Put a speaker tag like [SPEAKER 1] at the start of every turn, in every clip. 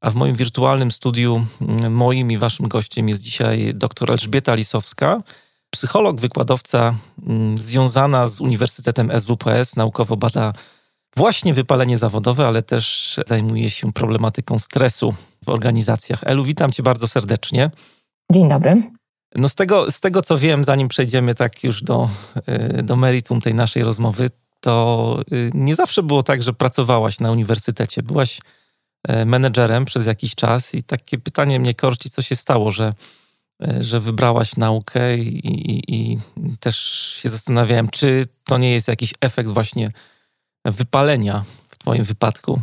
[SPEAKER 1] A w moim wirtualnym studiu mm, moim i waszym gościem jest dzisiaj dr Elżbieta Lisowska, psycholog, wykładowca mm, związana z Uniwersytetem SWPS, naukowo bada właśnie wypalenie zawodowe, ale też zajmuje się problematyką stresu w organizacjach. Elu, witam cię bardzo serdecznie.
[SPEAKER 2] Dzień dobry.
[SPEAKER 1] No z tego, z tego co wiem, zanim przejdziemy tak już do, y, do meritum tej naszej rozmowy, to y, nie zawsze było tak, że pracowałaś na uniwersytecie. Byłaś E, menedżerem przez jakiś czas i takie pytanie mnie korci, co się stało, że, e, że wybrałaś naukę i, i, i też się zastanawiałem, czy to nie jest jakiś efekt właśnie wypalenia w Twoim wypadku.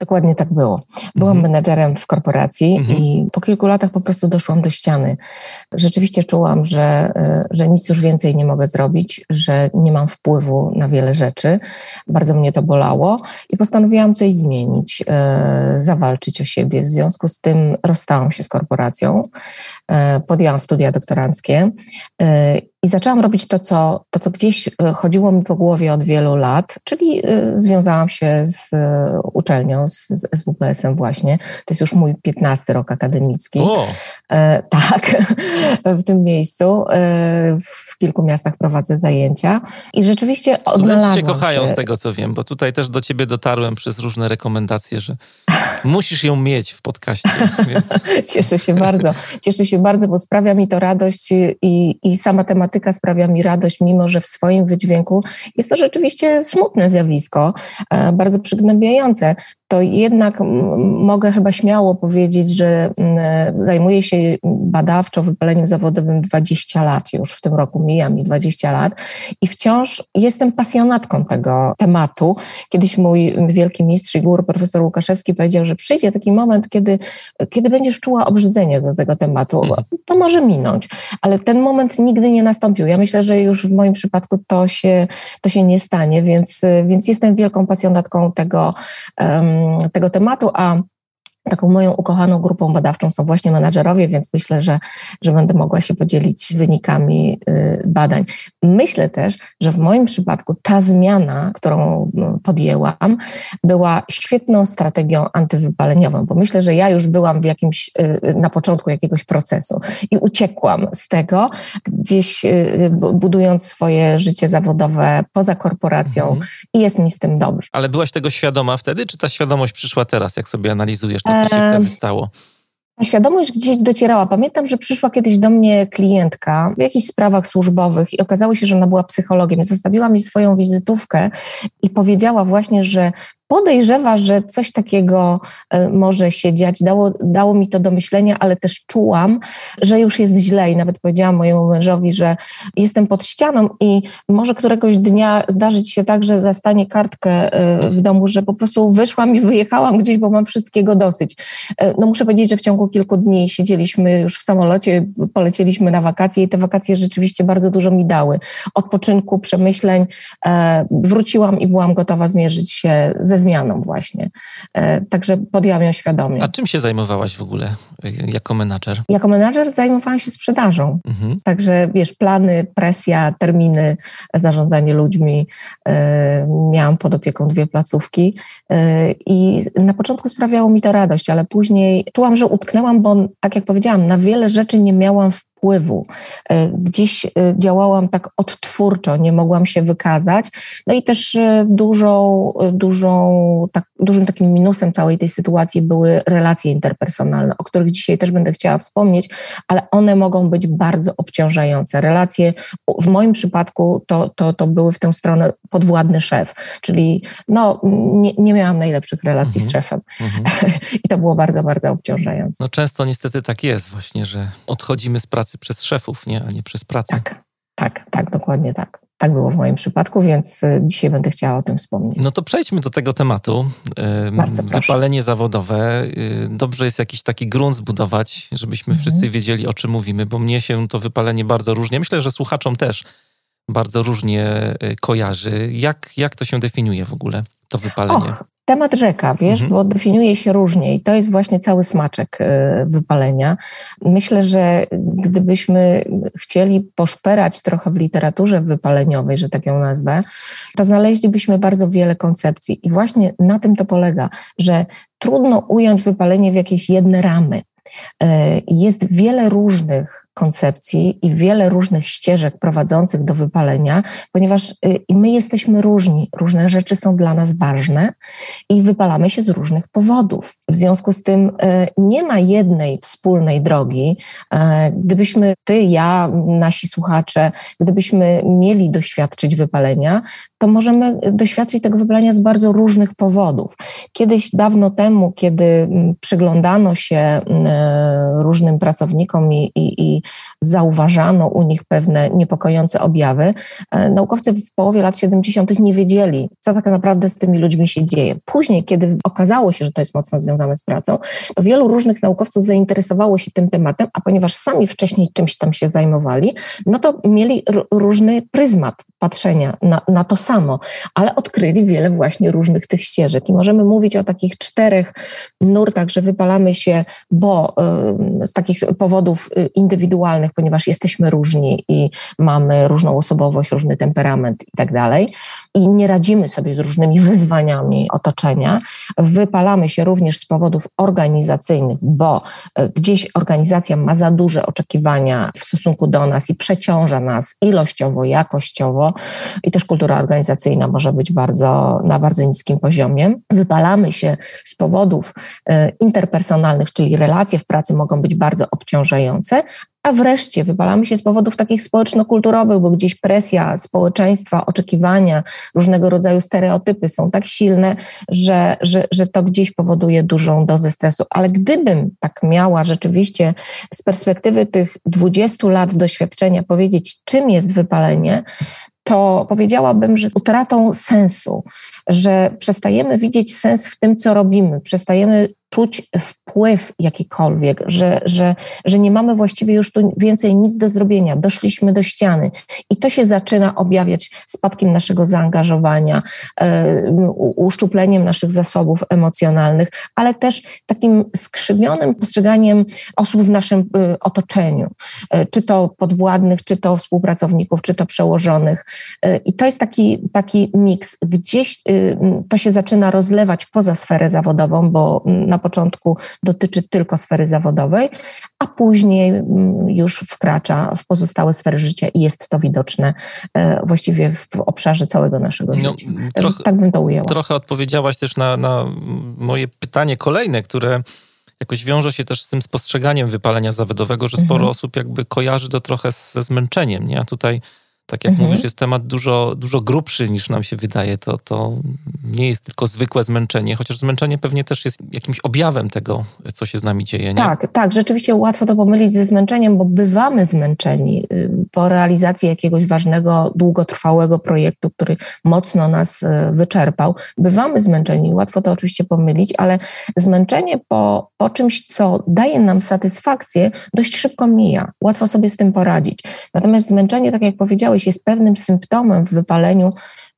[SPEAKER 2] Dokładnie tak było. Byłam mhm. menedżerem w korporacji mhm. i po kilku latach po prostu doszłam do ściany. Rzeczywiście czułam, że, że nic już więcej nie mogę zrobić, że nie mam wpływu na wiele rzeczy. Bardzo mnie to bolało i postanowiłam coś zmienić, e, zawalczyć o siebie. W związku z tym rozstałam się z korporacją, e, podjęłam studia doktoranckie e, i zaczęłam robić to co, to, co gdzieś chodziło mi po głowie od wielu lat, czyli związałam się z uczelnią uczelnią, z, z SWPS-em właśnie. To jest już mój 15 rok akademicki. E, tak, w tym miejscu. E, w kilku miastach prowadzę zajęcia i rzeczywiście odnalazłam
[SPEAKER 1] cię kochają się. z tego, co wiem, bo tutaj też do ciebie dotarłem przez różne rekomendacje, że musisz ją mieć w podcaście. Więc...
[SPEAKER 2] Cieszę się bardzo. Cieszę się bardzo, bo sprawia mi to radość i, i sama tematyka sprawia mi radość, mimo że w swoim wydźwięku jest to rzeczywiście smutne zjawisko, e, bardzo przygnębiające to jednak mogę chyba śmiało powiedzieć, że zajmuję się badawczo wypaleniem zawodowym 20 lat już, w tym roku mija mi 20 lat i wciąż jestem pasjonatką tego tematu. Kiedyś mój wielki mistrz i gór, profesor Łukaszewski powiedział, że przyjdzie taki moment, kiedy, kiedy będziesz czuła obrzydzenie do tego tematu. Mhm. To może minąć, ale ten moment nigdy nie nastąpił. Ja myślę, że już w moim przypadku to się, to się nie stanie, więc, więc jestem wielką pasjonatką tego um, tego tematu, a Taką moją ukochaną grupą badawczą są właśnie menadżerowie, więc myślę, że, że będę mogła się podzielić wynikami y, badań. Myślę też, że w moim przypadku ta zmiana, którą no, podjęłam, była świetną strategią antywypaleniową, bo myślę, że ja już byłam w jakimś, y, na początku jakiegoś procesu i uciekłam z tego, gdzieś y, budując swoje życie zawodowe poza korporacją mhm. i jest mi z tym dobrze.
[SPEAKER 1] Ale byłaś tego świadoma wtedy, czy ta świadomość przyszła teraz, jak sobie analizujesz to? Co się wtedy stało?
[SPEAKER 2] Ta świadomość gdzieś docierała. Pamiętam, że przyszła kiedyś do mnie klientka w jakichś sprawach służbowych i okazało się, że ona była psychologiem. Zostawiła mi swoją wizytówkę i powiedziała właśnie, że podejrzewa, że coś takiego e, może się dziać. Dało, dało mi to do myślenia, ale też czułam, że już jest źle i nawet powiedziałam mojemu mężowi, że jestem pod ścianą i może któregoś dnia zdarzyć się tak, że zastanie kartkę e, w domu, że po prostu wyszłam i wyjechałam gdzieś, bo mam wszystkiego dosyć. E, no muszę powiedzieć, że w ciągu kilku dni siedzieliśmy już w samolocie, polecieliśmy na wakacje i te wakacje rzeczywiście bardzo dużo mi dały. Odpoczynku, przemyśleń. Wróciłam i byłam gotowa zmierzyć się ze ze zmianą właśnie. E, także podjęłam ją świadomie.
[SPEAKER 1] A czym się zajmowałaś w ogóle e, jako menadżer?
[SPEAKER 2] Jako menadżer zajmowałam się sprzedażą. Mhm. Także wiesz, plany, presja, terminy, zarządzanie ludźmi. E, miałam pod opieką dwie placówki i na początku sprawiało mi to radość, ale później czułam, że utknęłam, bo tak jak powiedziałam, na wiele rzeczy nie miałam wpływu wpływu. E, gdzieś e, działałam tak odtwórczo, nie mogłam się wykazać. No i też e, dużą, dużą, tak, dużym takim minusem całej tej sytuacji były relacje interpersonalne, o których dzisiaj też będę chciała wspomnieć, ale one mogą być bardzo obciążające. Relacje, w moim przypadku to, to, to były w tę stronę podwładny szef, czyli no, nie, nie miałam najlepszych relacji mhm. z szefem. Mhm. I to było bardzo, bardzo obciążające.
[SPEAKER 1] No często niestety tak jest właśnie, że odchodzimy z pracy pracy przez szefów, nie, a nie przez pracę.
[SPEAKER 2] Tak, tak, tak, dokładnie tak. tak było w moim przypadku, więc y, dzisiaj będę chciała o tym wspomnieć.
[SPEAKER 1] No to przejdźmy do tego tematu.
[SPEAKER 2] Bardzo
[SPEAKER 1] Wypalenie zawodowe. Y, dobrze jest jakiś taki grunt zbudować, żebyśmy mhm. wszyscy wiedzieli, o czym mówimy, bo mnie się to wypalenie bardzo różnie. Myślę, że słuchaczom też bardzo różnie y, kojarzy. Jak, jak to się definiuje w ogóle, to wypalenie? Och,
[SPEAKER 2] Temat rzeka, wiesz, mhm. bo definiuje się różnie i to jest właśnie cały smaczek e, wypalenia. Myślę, że gdybyśmy chcieli poszperać trochę w literaturze wypaleniowej, że tak ją nazwę, to znaleźlibyśmy bardzo wiele koncepcji i właśnie na tym to polega, że trudno ująć wypalenie w jakieś jedne ramy. E, jest wiele różnych koncepcji i wiele różnych ścieżek prowadzących do wypalenia, ponieważ y, my jesteśmy różni, różne rzeczy są dla nas ważne i wypalamy się z różnych powodów. W związku z tym y, nie ma jednej wspólnej drogi. Y, gdybyśmy ty, ja, nasi słuchacze, gdybyśmy mieli doświadczyć wypalenia, to możemy doświadczyć tego wypalenia z bardzo różnych powodów. Kiedyś dawno temu, kiedy mm, przyglądano się różnym pracownikom i, i, i zauważano u nich pewne niepokojące objawy, e, naukowcy w połowie lat 70. nie wiedzieli, co tak naprawdę z tymi ludźmi się dzieje. Później, kiedy okazało się, że to jest mocno związane z pracą, to wielu różnych naukowców zainteresowało się tym tematem, a ponieważ sami wcześniej czymś tam się zajmowali, no to mieli różny pryzmat patrzenia na, na to samo, ale odkryli wiele właśnie różnych tych ścieżek. I możemy mówić o takich czterech nurtach, że wypalamy się, bo y, z takich powodów y, indywidualnych, ponieważ jesteśmy różni i mamy różną osobowość, różny temperament i tak dalej, i nie radzimy sobie z różnymi wyzwaniami otoczenia. Wypalamy się również z powodów organizacyjnych, bo y, gdzieś organizacja ma za duże oczekiwania w stosunku do nas i przeciąża nas ilościowo, jakościowo, i też kultura organizacyjna może być bardzo, na bardzo niskim poziomie. Wypalamy się z powodów e, interpersonalnych, czyli relacje w pracy mogą być bardzo obciążające, a wreszcie wypalamy się z powodów takich społeczno-kulturowych, bo gdzieś presja społeczeństwa, oczekiwania, różnego rodzaju stereotypy są tak silne, że, że, że to gdzieś powoduje dużą dozę stresu. Ale gdybym tak miała rzeczywiście z perspektywy tych 20 lat doświadczenia powiedzieć, czym jest wypalenie, to powiedziałabym, że utratą sensu, że przestajemy widzieć sens w tym, co robimy, przestajemy czuć wpływ jakikolwiek, że, że, że nie mamy właściwie już tu więcej nic do zrobienia, doszliśmy do ściany i to się zaczyna objawiać spadkiem naszego zaangażowania, e, uszczupleniem naszych zasobów emocjonalnych, ale też takim skrzywionym postrzeganiem osób w naszym e, otoczeniu, e, czy to podwładnych, czy to współpracowników, czy to przełożonych. I to jest taki, taki miks. Gdzieś to się zaczyna rozlewać poza sferę zawodową, bo na początku dotyczy tylko sfery zawodowej, a później mm, już wkracza w pozostałe sfery życia i jest to widoczne e, właściwie w obszarze całego naszego no, życia. Trochę, tak bym to ujęła.
[SPEAKER 1] Trochę odpowiedziałaś też na, na moje pytanie kolejne, które jakoś wiąże się też z tym spostrzeganiem wypalenia zawodowego, że sporo mhm. osób jakby kojarzy to trochę ze zmęczeniem, nie? A tutaj tak jak mhm. mówisz, jest temat dużo, dużo grubszy niż nam się wydaje. To, to nie jest tylko zwykłe zmęczenie, chociaż zmęczenie pewnie też jest jakimś objawem tego, co się z nami dzieje. Nie?
[SPEAKER 2] Tak, tak. Rzeczywiście łatwo to pomylić ze zmęczeniem, bo bywamy zmęczeni y, po realizacji jakiegoś ważnego, długotrwałego projektu, który mocno nas y, wyczerpał. Bywamy zmęczeni, łatwo to oczywiście pomylić, ale zmęczenie po, po czymś, co daje nam satysfakcję, dość szybko mija. Łatwo sobie z tym poradzić. Natomiast zmęczenie, tak jak powiedziałeś, jest pewnym symptomem w wypaleniu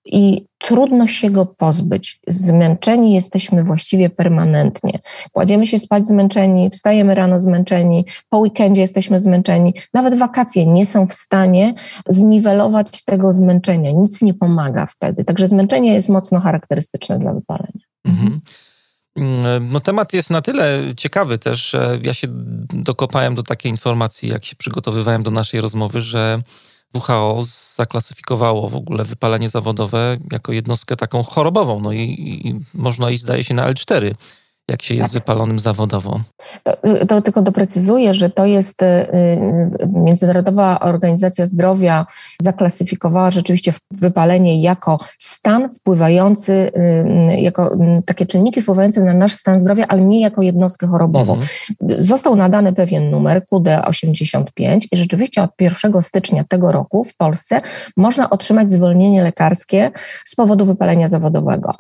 [SPEAKER 2] i trudno się go pozbyć. Zmęczeni jesteśmy właściwie permanentnie. Kładziemy się spać zmęczeni, wstajemy rano zmęczeni, po weekendzie jesteśmy zmęczeni. Nawet wakacje nie są w stanie zniwelować tego zmęczenia. Nic nie pomaga wtedy. Także zmęczenie jest mocno charakterystyczne dla wypalenia. Mhm.
[SPEAKER 1] Mm, no, temat jest na tyle ciekawy też, ja się dokopałem do takiej informacji, jak się przygotowywałem do naszej rozmowy, że WHO zaklasyfikowało w ogóle wypalenie zawodowe jako jednostkę taką chorobową. No i, i można iść, zdaje się, na L4 jak się jest tak. wypalonym zawodowo.
[SPEAKER 2] To, to, tylko doprecyzuję, że to jest y, y, Międzynarodowa Organizacja Zdrowia zaklasyfikowała rzeczywiście wypalenie jako stan wpływający, y, jako takie czynniki wpływające na nasz stan zdrowia, ale nie jako jednostkę chorobową. Mhm. Został nadany pewien numer QD85 i rzeczywiście od 1 stycznia tego roku w Polsce można otrzymać zwolnienie lekarskie z powodu wypalenia zawodowego.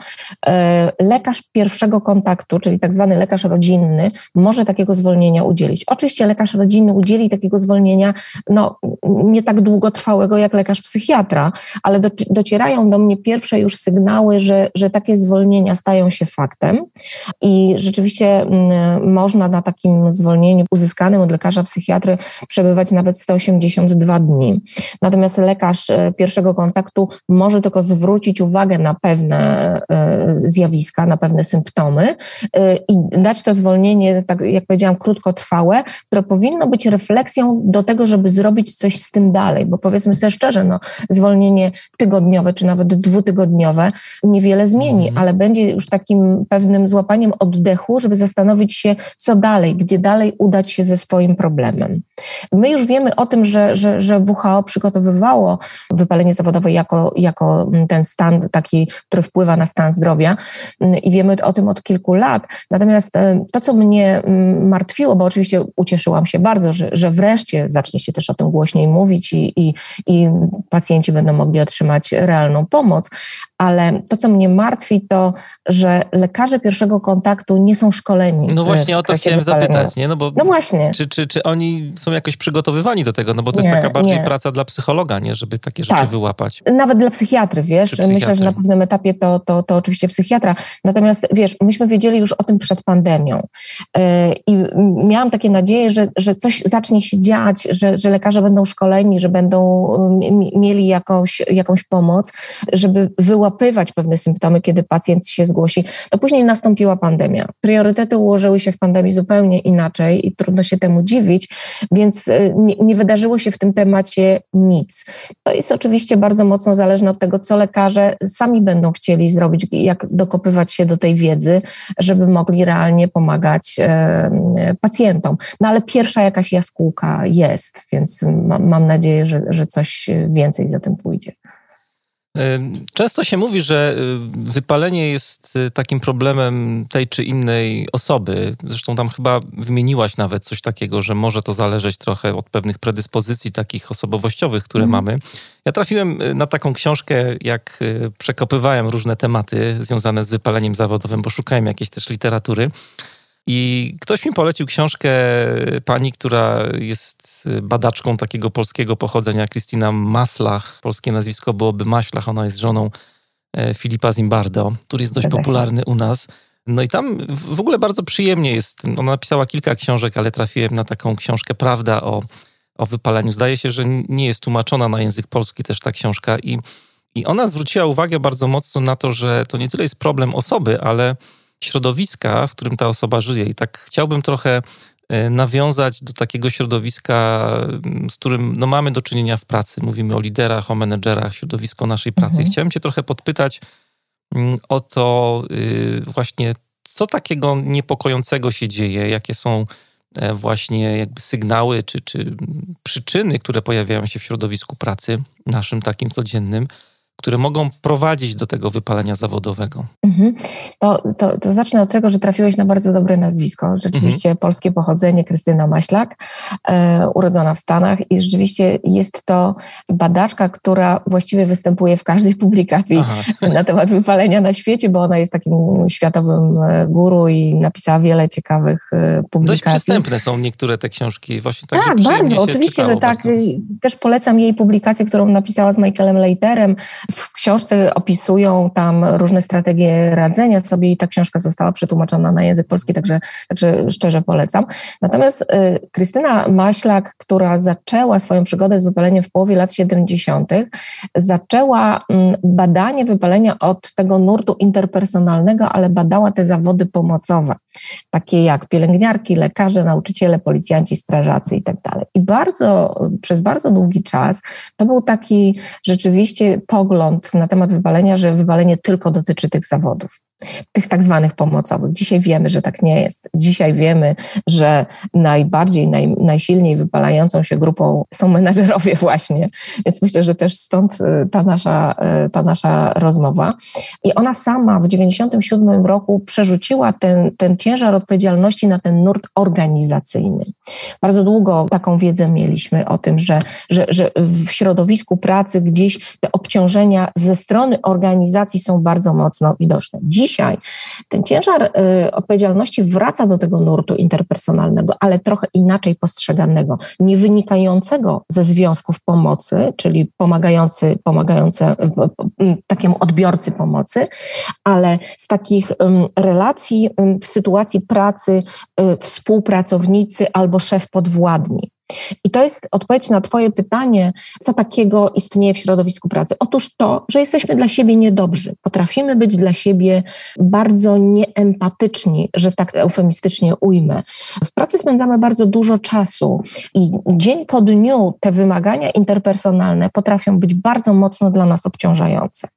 [SPEAKER 2] Lekarz pierwszego kontaktu, czyli tak zwany lekarz rodzinny może takiego zwolnienia udzielić. Oczywiście lekarz rodzinny udzieli takiego zwolnienia no, nie tak długotrwałego jak lekarz psychiatra, ale do, docierają do mnie pierwsze już sygnały, że, że takie zwolnienia stają się faktem i rzeczywiście mm, można na takim zwolnieniu uzyskanym od lekarza psychiatry przebywać nawet 182 dni. Natomiast lekarz e, pierwszego kontaktu może tylko zwrócić uwagę na pewne e, zjawiska, na pewne symptomy e, i dać to zwolnienie, tak jak powiedziałam, krótkotrwałe, które powinno być refleksją do tego, żeby zrobić coś z tym dalej, bo powiedzmy sobie szczerze, no, zwolnienie tygodniowe czy nawet dwutygodniowe niewiele zmieni, mhm. ale będzie już takim pewnym złapaniem oddechu, żeby zastanowić się, co dalej, gdzie dalej udać się ze swoim problemem. My już wiemy o tym, że, że, że WHO przygotowywało wypalenie zawodowe jako, jako ten stan taki, który wpływa na stan zdrowia i wiemy o tym od kilku lat. Natomiast e, to, co mnie mm, martwiło, bo oczywiście ucieszyłam się bardzo, że, że wreszcie zacznie się też o tym głośniej mówić i, i, i pacjenci będą mogli otrzymać realną pomoc, ale to, co mnie martwi, to, że lekarze pierwszego kontaktu nie są szkoleni.
[SPEAKER 1] No właśnie o to chciałem wypalenia. zapytać, nie?
[SPEAKER 2] No, bo no właśnie.
[SPEAKER 1] Czy, czy, czy oni są jakoś przygotowywani do tego? No bo to jest taka bardziej nie. praca dla psychologa, nie? Żeby takie rzeczy tak. wyłapać.
[SPEAKER 2] Nawet dla psychiatry, wiesz? Myślę, że na pewnym etapie to, to, to oczywiście psychiatra. Natomiast wiesz, myśmy wiedzieli już o tym przed pandemią. E, I miałam takie nadzieję, że, że coś zacznie się dziać, że, że lekarze będą szkoleni, że będą mieli jakąś, jakąś pomoc, żeby wyłapywać pewne symptomy, kiedy pacjent się zgłosi. To później nastąpiła pandemia. Priorytety ułożyły się w pandemii zupełnie inaczej i trudno się temu dziwić, więc e, nie, nie wydarzyło się w tym temacie nic. To jest oczywiście bardzo mocno zależne od tego, co lekarze sami będą chcieli zrobić, jak dokopywać się do tej wiedzy, żeby mogli realnie pomagać e, pacjentom. No ale pierwsza jakaś jaskółka jest, więc mam nadzieję, że, że coś więcej za tym pójdzie.
[SPEAKER 1] Często się mówi, że y, wypalenie jest y, takim problemem tej czy innej osoby. Zresztą tam chyba wymieniłaś nawet coś takiego, że może to zależeć trochę od pewnych predyspozycji takich osobowościowych, które mm. mamy. Ja trafiłem y, na taką książkę, jak przekopywałem różne tematy związane z wypaleniem zawodowym, bo szukałem jakiejś też literatury. I ktoś mi polecił książkę pani, która jest badaczką takiego polskiego pochodzenia, Kristina Maslach. Polskie nazwisko byłoby Maślach. Ona jest żoną e, Filipa Zimbardo, który jest dość popularny u nas. No i tam w ogóle bardzo przyjemnie jest. Ona napisała kilka książek, ale trafiłem na taką książkę Prawda o, o wypaleniu. Zdaje się, że nie jest tłumaczona na język polski też ta książka. I, I ona zwróciła uwagę bardzo mocno na to, że to nie tyle jest problem osoby, ale środowiska, w którym ta osoba żyje. I tak chciałbym trochę e, nawiązać do takiego środowiska, z którym no, mamy do czynienia w pracy. Mówimy o liderach, o menedżerach, środowisko naszej pracy. Mhm. Chciałem Cię trochę podpytać o to y, właśnie, co takiego niepokojącego się dzieje, jakie są e, właśnie jakby sygnały czy, czy przyczyny, które pojawiają się w środowisku pracy naszym takim codziennym, które mogą prowadzić do tego wypalenia zawodowego? Mhm.
[SPEAKER 2] To, to, to, zacznę od tego, że trafiłeś na bardzo dobre nazwisko. Rzeczywiście mhm. polskie pochodzenie, Krystyna Maślak, e, urodzona w Stanach i rzeczywiście jest to badaczka, która właściwie występuje w każdej publikacji Aha. na temat wypalenia na świecie, bo ona jest takim światowym e, guru i napisała wiele ciekawych e, publikacji.
[SPEAKER 1] Dość przystępne są niektóre te książki. Właśnie
[SPEAKER 2] tak, tak bardzo. Oczywiście, że tak. Bardzo. Też polecam jej publikację, którą napisała z Michaelem Leiterem w książce opisują tam różne strategie radzenia sobie i ta książka została przetłumaczona na język polski, także, także szczerze polecam. Natomiast y, Krystyna Maślak, która zaczęła swoją przygodę z wypaleniem w połowie lat 70., zaczęła mm, badanie wypalenia od tego nurtu interpersonalnego, ale badała te zawody pomocowe, takie jak pielęgniarki, lekarze, nauczyciele, policjanci, strażacy i tak. I bardzo, przez bardzo długi czas to był taki rzeczywiście pogląd, pogląd na temat wypalenia, że wypalenie tylko dotyczy tych zawodów. Tych tak zwanych pomocowych. Dzisiaj wiemy, że tak nie jest. Dzisiaj wiemy, że najbardziej, naj, najsilniej wypalającą się grupą są menedżerowie właśnie, więc myślę, że też stąd y, ta nasza, y, ta nasza rozmowa. I ona sama w 97 roku przerzuciła ten, ten ciężar odpowiedzialności na ten nurt organizacyjny. Bardzo długo taką wiedzę mieliśmy o tym, że, że, że w środowisku pracy gdzieś te obciążenia ze strony organizacji są bardzo mocno widoczne. Dzisiaj ten ciężar y, odpowiedzialności wraca do tego nurtu interpersonalnego, ale trochę inaczej postrzeganego, nie wynikającego ze związków pomocy, czyli pomagający, pomagający takiemu odbiorcy pomocy, ale z takich relacji w sytuacji pracy y, współpracownicy albo szef podwładni. I to jest odpowiedź na Twoje pytanie, co takiego istnieje w środowisku pracy. Otóż to, że jesteśmy dla siebie niedobrzy. Potrafimy być dla siebie bardzo nieempatyczni, że tak eufemistycznie ujmę. W pracy spędzamy bardzo dużo czasu i dzień po dniu te wymagania interpersonalne potrafią być bardzo mocno dla nas obciążające.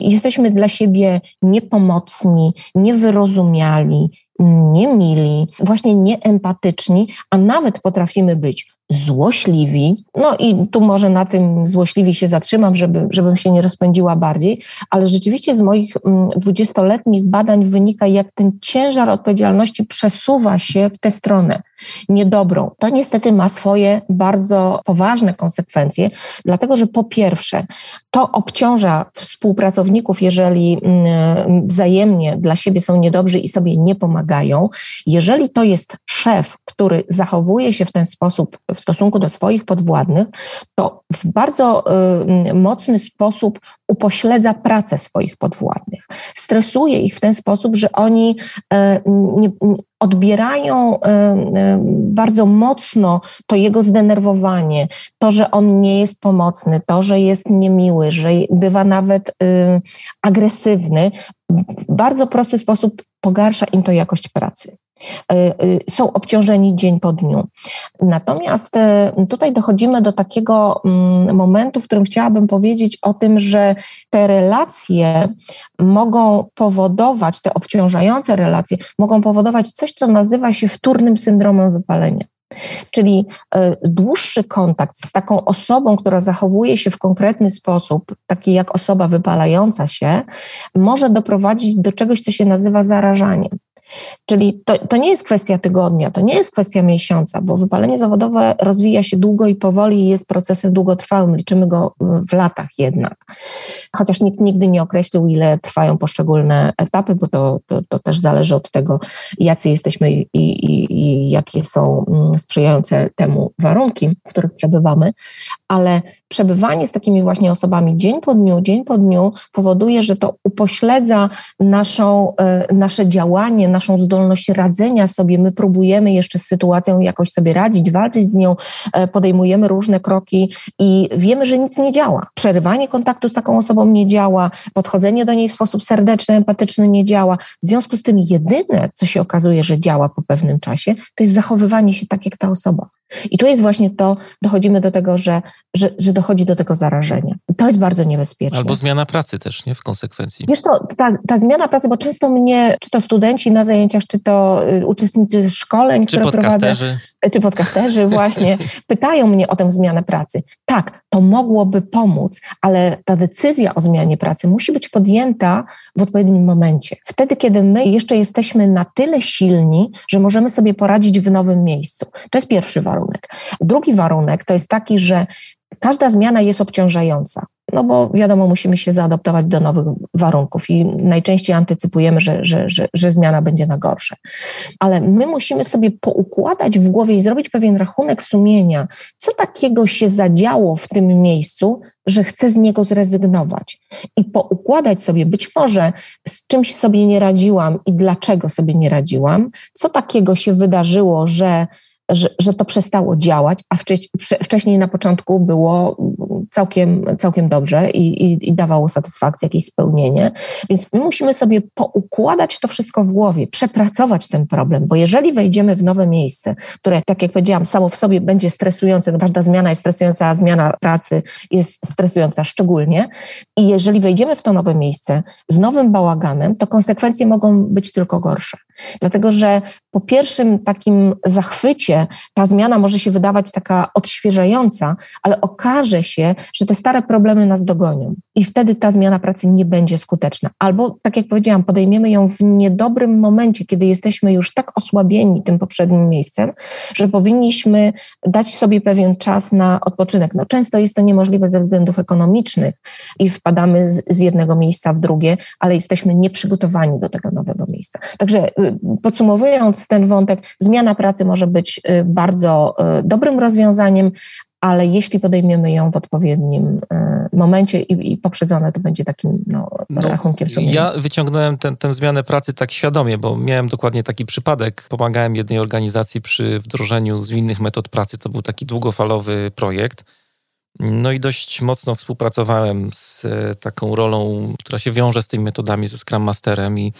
[SPEAKER 2] Jesteśmy dla siebie niepomocni, niewyrozumiali, niemili, właśnie nieempatyczni, a nawet potrafimy być złośliwi. No i tu może na tym złośliwi się zatrzymam, żeby, żebym się nie rozpędziła bardziej, ale rzeczywiście z moich mm, dwudziestoletnich badań wynika, jak ten ciężar odpowiedzialności przesuwa się w tę stronę niedobrą. To niestety ma swoje bardzo poważne konsekwencje, dlatego że po pierwsze, to obciąża współpracowników, jeżeli mm, wzajemnie dla siebie są niedobrzy i sobie nie pomagają. Jeżeli to jest szef, który zachowuje się w ten sposób w stosunku do swoich podwładnych, to w bardzo y, mocny sposób upośledza pracę swoich podwładnych. Stresuje ich w ten sposób, że oni y, nie, odbierają y, bardzo mocno to jego zdenerwowanie, to, że on nie jest pomocny, to, że jest niemiły, że bywa nawet agresywny, w bardzo prosty sposób pogarsza im to jakość pracy. E, e, są obciążeni dzień po dniu. Natomiast e, tutaj dochodzimy do takiego mm, momentu, w którym chciałabym powiedzieć o tym, że te relacje mogą powodować, te obciążające relacje mogą powodować coś, co nazywa się wtórnym syndromem wypalenia. Czyli dłuższy kontakt z taką osobą, która zachowuje się w konkretny sposób, taki jak osoba wypalająca się, może doprowadzić do czegoś, co się nazywa zarażaniem. Czyli to, to nie jest kwestia tygodnia, to nie jest kwestia miesiąca, bo wypalenie zawodowe rozwija się długo i powoli i jest procesem długotrwałym, liczymy go w latach jednak. Chociaż nikt nigdy nie określił, ile trwają poszczególne etapy, bo to, to, to też zależy od tego, jacy jesteśmy i, i, i jakie są mm, sprzyjające temu warunki, w których przebywamy, ale przebywanie z takimi właśnie osobami dzień po dniu, dzień po dniu powoduje, że to upośledza naszą, e, nasze działanie, naszą zdolność radzenia sobie. My próbujemy jeszcze z sytuacją jakoś sobie radzić, walczyć z nią, e, podejmujemy różne kroki i wiemy, że nic nie działa. Przerywanie kontaktu z taką osobą nie działa, podchodzenie do niej w sposób serdeczny, empatyczny nie działa. W związku z tym jedyne, co się okazuje, że działa po pewnym czasie, to jest zachowywanie się tak jak ta osoba. I tu jest właśnie to, dochodzimy do tego, że, że, że dochodzi do tego zarażenia. To jest bardzo niebezpieczne.
[SPEAKER 1] Albo zmiana pracy też, nie? W konsekwencji.
[SPEAKER 2] Wiesz to, ta, ta zmiana pracy, bo często mnie, czy to studenci na zajęciach, czy to y, uczestnicy szkoleń,
[SPEAKER 1] czy które podcasterzy. prowadzę,
[SPEAKER 2] czy podcasterzy właśnie, pytają mnie o tę zmianę pracy. Tak, to mogłoby pomóc, ale ta decyzja o zmianie pracy musi być podjęta w odpowiednim momencie. Wtedy, kiedy my jeszcze jesteśmy na tyle silni, że możemy sobie poradzić w nowym miejscu. To jest pierwszy warunek. Drugi warunek to jest taki, że każda zmiana jest obciążająca no bo wiadomo, musimy się zaadaptować do nowych warunków i najczęściej antycypujemy, że, że, że, że zmiana będzie na gorsze. Ale my musimy sobie poukładać w głowie i zrobić pewien rachunek sumienia, co takiego się zadziało w tym miejscu, że chcę z niego zrezygnować. I poukładać sobie, być może z czymś sobie nie radziłam i dlaczego sobie nie radziłam, co takiego się wydarzyło, że że, że to przestało działać, a wcześniej na początku było całkiem, całkiem dobrze i, i, i dawało satysfakcję, jakieś spełnienie. Więc my musimy sobie poukładać to wszystko w głowie, przepracować ten problem, bo jeżeli wejdziemy w nowe miejsce, które, tak jak powiedziałam, samo w sobie będzie stresujące, no każda zmiana jest stresująca, a zmiana pracy jest stresująca szczególnie, i jeżeli wejdziemy w to nowe miejsce z nowym bałaganem, to konsekwencje mogą być tylko gorsze. Dlatego, że po pierwszym takim zachwycie ta zmiana może się wydawać taka odświeżająca, ale okaże się, że te stare problemy nas dogonią i wtedy ta zmiana pracy nie będzie skuteczna. Albo, tak jak powiedziałam, podejmiemy ją w niedobrym momencie, kiedy jesteśmy już tak osłabieni tym poprzednim miejscem, że powinniśmy dać sobie pewien czas na odpoczynek. No, często jest to niemożliwe ze względów ekonomicznych i wpadamy z, z jednego miejsca w drugie, ale jesteśmy nieprzygotowani do tego nowego miejsca. Także y, podsumowując ten wątek, zmiana pracy może być y, bardzo y, dobrym rozwiązaniem, ale jeśli podejmiemy ją w odpowiednim momencie i, i poprzedzone, to będzie takim no, no, rachunkiem sumienia.
[SPEAKER 1] Ja wyciągnąłem tę zmianę pracy tak świadomie, bo miałem dokładnie taki przypadek. Pomagałem jednej organizacji przy wdrożeniu zwinnych metod pracy. To był taki długofalowy projekt. No i dość mocno współpracowałem z e, taką rolą, która się wiąże z tymi metodami, ze Scrum Masterem i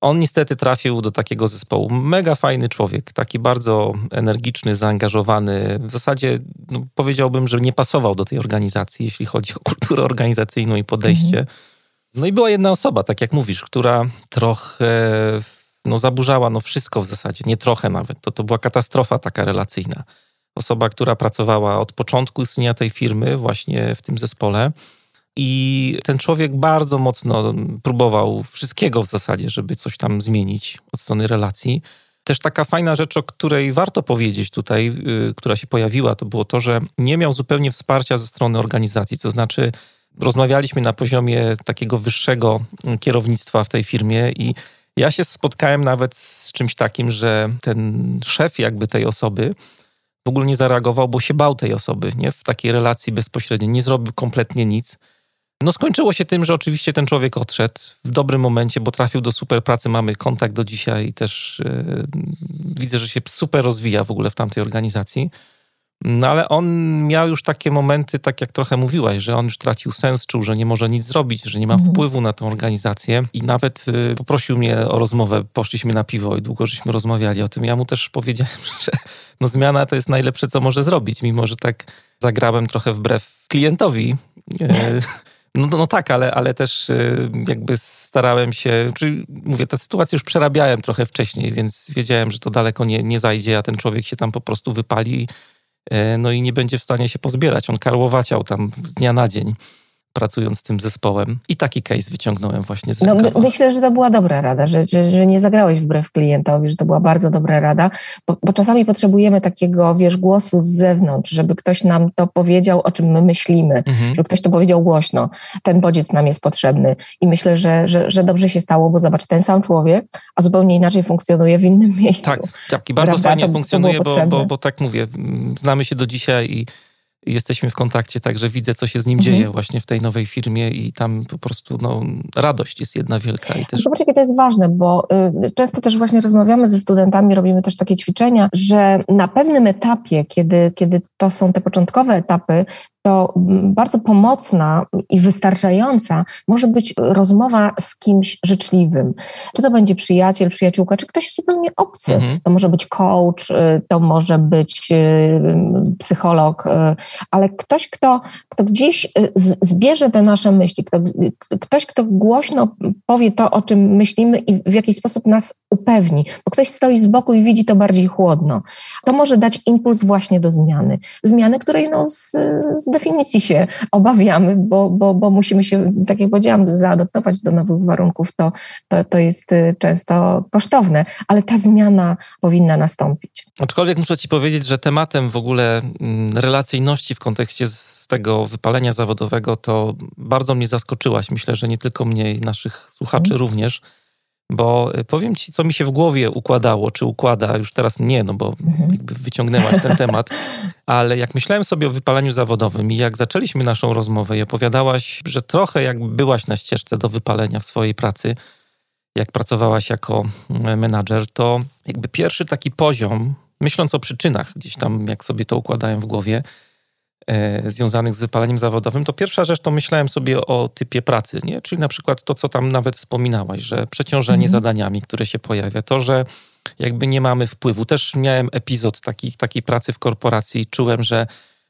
[SPEAKER 1] on niestety trafił do takiego zespołu. Mega fajny człowiek, taki bardzo energiczny, zaangażowany. W zasadzie no, powiedziałbym, że nie pasował do tej organizacji, jeśli chodzi o kulturę organizacyjną i podejście. No i była jedna osoba, tak jak mówisz, która trochę no, zaburzała no, wszystko w zasadzie, nie trochę nawet. To, to była katastrofa taka relacyjna. Osoba, która pracowała od początku istnienia tej firmy, właśnie w tym zespole i ten człowiek bardzo mocno próbował wszystkiego w zasadzie, żeby coś tam zmienić od strony relacji. Też taka fajna rzecz, o której warto powiedzieć tutaj, yy, która się pojawiła, to było to, że nie miał zupełnie wsparcia ze strony organizacji. To znaczy, rozmawialiśmy na poziomie takiego wyższego kierownictwa w tej firmie i ja się spotkałem nawet z czymś takim, że ten szef jakby tej osoby w ogóle nie zareagował, bo się bał tej osoby, nie? W takiej relacji bezpośredniej. Nie zrobił kompletnie nic. No skończyło się tym, że oczywiście ten człowiek odszedł w dobrym momencie, bo trafił do super pracy, mamy kontakt do dzisiaj i też yy, widzę, że się super rozwija w ogóle w tamtej organizacji. No ale on miał już takie momenty, tak jak trochę mówiłaś, że on już tracił sens, czuł, że nie może nic zrobić, że nie ma mhm. wpływu na tę organizację i nawet y, poprosił mnie o rozmowę, poszliśmy na piwo i długo żeśmy rozmawiali o tym. Ja mu też powiedziałem, że no zmiana to jest najlepsze, co może zrobić, mimo że tak zagrałem trochę wbrew klientowi. Y, no, no tak, ale, ale też y, jakby starałem się, czyli mówię, tę sytuację już przerabiałem trochę wcześniej, więc wiedziałem, że to daleko nie, nie zajdzie, a ten człowiek się tam po prostu wypali, y, no i nie będzie w stanie się pozbierać. On karłowaciał tam z dnia na dzień pracując z tym zespołem. I taki case wyciągnąłem właśnie z rękawa.
[SPEAKER 2] No, myślę, że to była dobra rada, że, że, że, nie zagrałeś wbrew klientowi, że to była bardzo dobra rada, bo, bo, czasami potrzebujemy takiego, wiesz, głosu z zewnątrz, żeby ktoś nam to powiedział, o czym my myślimy, mhm. żeby ktoś to powiedział głośno. Ten bodziec nam jest potrzebny i myślę, że, że, że dobrze się stało, bo zobacz, ten sam człowiek, a zupełnie inaczej funkcjonuje w innym miejscu.
[SPEAKER 1] Tak, tak i bardzo Prawda? fajnie to, funkcjonuje, to bo, bo, bo tak mówię, znamy się do dzisiaj i jesteśmy w kontakcie, także widzę, co się z nim mhm. dzieje właśnie w tej nowej firmie i tam po prostu no, radość jest jedna wielka. I też...
[SPEAKER 2] Zobacz, jakie to jest ważne, bo y, często też właśnie rozmawiamy ze studentami, robimy też takie ćwiczenia, że na pewnym etapie, kiedy, kiedy to są te początkowe etapy, to bardzo pomocna i wystarczająca może być rozmowa z kimś życzliwym. Czy to będzie przyjaciel, przyjaciółka, czy ktoś zupełnie obcy. Mhm. To może być coach, y, to może być y, psycholog, y, ale ktoś, kto, kto gdzieś zbierze te nasze myśli, kto, ktoś, kto głośno powie to, o czym myślimy i w jakiś sposób nas upewni, bo ktoś stoi z boku i widzi to bardziej chłodno. To może dać impuls właśnie do zmiany. Zmiany, której no z, z definicji się obawiamy, bo, bo, bo musimy się, tak jak powiedziałam, zaadoptować do nowych warunków. To, to, to jest y, często kosztowne, ale ta zmiana powinna nastąpić.
[SPEAKER 1] Aczkolwiek muszę Ci powiedzieć, że tematem w ogóle mm, relacyjności w kontekście z tego wypalenia zawodowego to bardzo mnie zaskoczyłaś. Myślę, że nie tylko mnie i naszych słuchaczy mm. również bo y, powiem ci, co mi się w głowie układało, czy układa, już teraz nie, no bo mhm. jakby wyciągnęłaś ten temat, ale jak myślałem sobie o wypaleniu zawodowym i jak zaczęliśmy naszą rozmowę i opowiadałaś, że trochę jakby byłaś na ścieżce do wypalenia w swojej pracy, jak pracowałaś jako e, menadżer, to jakby pierwszy taki poziom, myśląc o przyczynach, gdzieś tam jak sobie to układałem w głowie, związanych z wypaleniem zawodowym, to pierwsza rzecz to myślałem sobie o typie pracy, nie? czyli na przykład to, co tam nawet wspominałaś, że przeciążenie mhm. zadaniami, które się pojawia, to, że jakby nie mamy wpływu. Też miałem epizod taki, takiej pracy w korporacji i czułem, że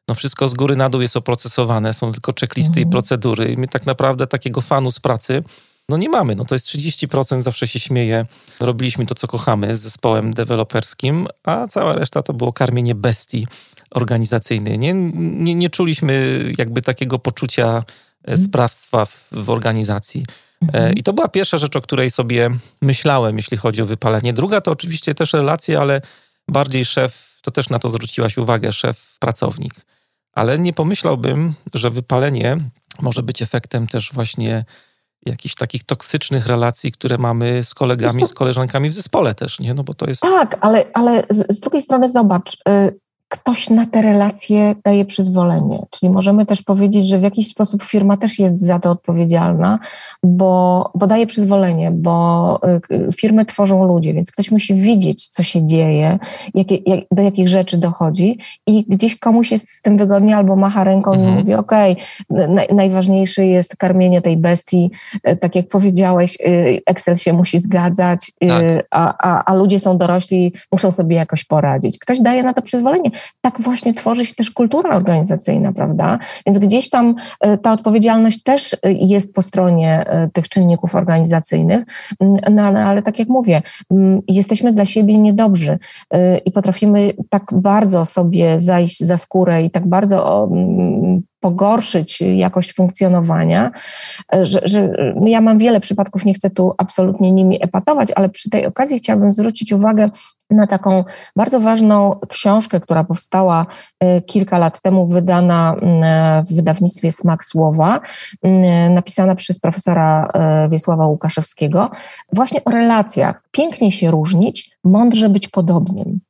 [SPEAKER 1] no wszystko z góry na dół jest oprocesowane, są tylko checklisty mhm. i procedury. I my tak naprawdę takiego fanu z pracy no nie mamy. No to jest 30%, zawsze się śmieję. Robiliśmy to, co kochamy z zespołem deweloperskim, a cała reszta to było karmienie bestii organizacyjnej. Nie, nie, nie czuliśmy jakby takiego poczucia e, mhm. sprawstwa w, w organizacji. E, mhm. I to była pierwsza rzecz, o której sobie myślałem, jeśli chodzi o wypalenie. Druga to oczywiście też relacje, ale bardziej szef, to też na to zwróciłaś uwagę, szef-pracownik. Ale nie pomyślałbym, że wypalenie może być efektem też właśnie jakichś takich toksycznych relacji, które mamy z kolegami, z koleżankami w zespole też, nie? No bo to jest...
[SPEAKER 2] Tak, ale, ale z, z drugiej strony zobacz, y, ktoś na te relacje daje przyzwolenie. Czyli możemy też powiedzieć, że w jakiś sposób firma też jest za to odpowiedzialna, bo, bo daje przyzwolenie, bo y, firmy tworzą ludzie, więc ktoś musi widzieć, co się dzieje, jakie, jak, do jakich rzeczy dochodzi i gdzieś komuś jest z tym wygodnie albo macha ręką mhm. i mówi, okej, okay, naj, najważniejsze jest karmienie tej bestii, y, tak jak powiedziałeś, y, Excel się musi zgadzać, tak. a, a, a ludzie są dorośli, muszą sobie jakoś poradzić. Ktoś daje na to przyzwolenie tak właśnie tworzy się też kultura organizacyjna, prawda? Więc gdzieś tam e, ta odpowiedzialność też e, jest po stronie e, tych czynników organizacyjnych, mm, no, no, ale tak jak mówię, mm, jesteśmy dla siebie niedobrzy i potrafimy tak bardzo sobie zajść za skórę i tak bardzo mm, pogorszyć jakość funkcjonowania, że, że, ja mam wiele przypadków, nie chcę tu absolutnie nimi epatować, ale przy tej okazji chciałabym zwrócić uwagę na taką bardzo ważną książkę, która powstała e, kilka lat temu, wydana e, w wydawnictwie Smak Słowa, e, napisana przez profesora Wiesława Łukaszewskiego, właśnie o relacjach. Pięknie się różnić, mądrze być podobnym.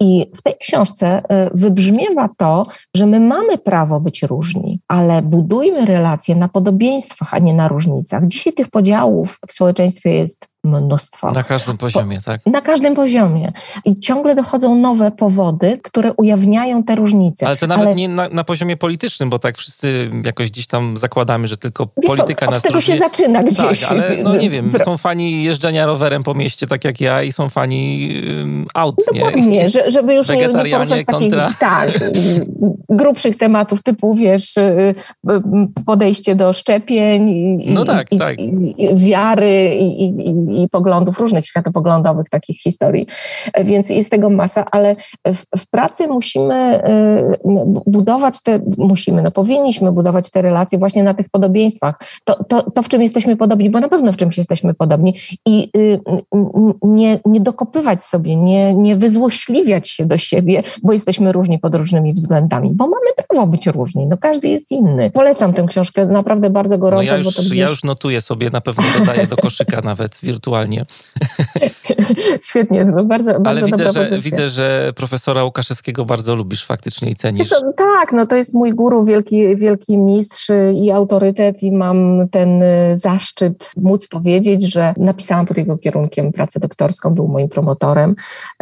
[SPEAKER 2] I w tej książce wybrzmiewa to, że my mamy prawo być różni, ale budujmy relacje na podobieństwach, a nie na różnicach. Dzisiaj tych podziałów w społeczeństwie jest mnóstwo.
[SPEAKER 1] Na każdym poziomie, po, tak?
[SPEAKER 2] Na każdym poziomie. I ciągle dochodzą nowe powody, które ujawniają te różnice.
[SPEAKER 1] Ale to nawet Ale... nie na, na, poziomie politycznym, bo tak wszyscy jakoś gdzieś tam zakładamy, że tylko Wiesz, polityka
[SPEAKER 2] od,
[SPEAKER 1] nas
[SPEAKER 2] od tego różni. się zaczyna gdzieś.
[SPEAKER 1] Tak, ale no nie wiem, są fani jeżdżenia rowerem po mieście, tak jak ja, i są fani um, aut,
[SPEAKER 2] Dokładnie, nie? Że, żeby już nie, nie poruszać kontra... takich tak, grubszych tematów typu, wiesz, y, y, podejście do szczepień i, no tak, i, tak. i, i wiary i, i poglądów, różnych światopoglądowych takich historii, więc jest tego masa, ale w, w pracy musimy y, budować te, musimy, no powinniśmy budować te relacje właśnie na tych podobieństwach. To, to, to w czym jesteśmy podobni, bo na pewno w czymś jesteśmy podobni i y, nie, nie dokopywać sobie, nie, nie wyzłośliwiać się do siebie, bo jesteśmy różni pod różnymi względami, bo mamy prawo być różni, no każdy jest inny. Polecam tę książkę naprawdę bardzo gorąco. No
[SPEAKER 1] ja, już, bo to gdzieś... ja już notuję sobie, na pewno dodaję do koszyka nawet wirtualnie.
[SPEAKER 2] Świetnie, no bardzo, bardzo
[SPEAKER 1] Ale
[SPEAKER 2] widzę,
[SPEAKER 1] że, widzę, że profesora Łukaszewskiego bardzo lubisz faktycznie i cenisz.
[SPEAKER 2] Co, tak, no to jest mój guru, wielki, wielki mistrz i autorytet i mam ten y, zaszczyt móc powiedzieć, że napisałam pod jego kierunkiem pracę doktorską, był moim promotorem.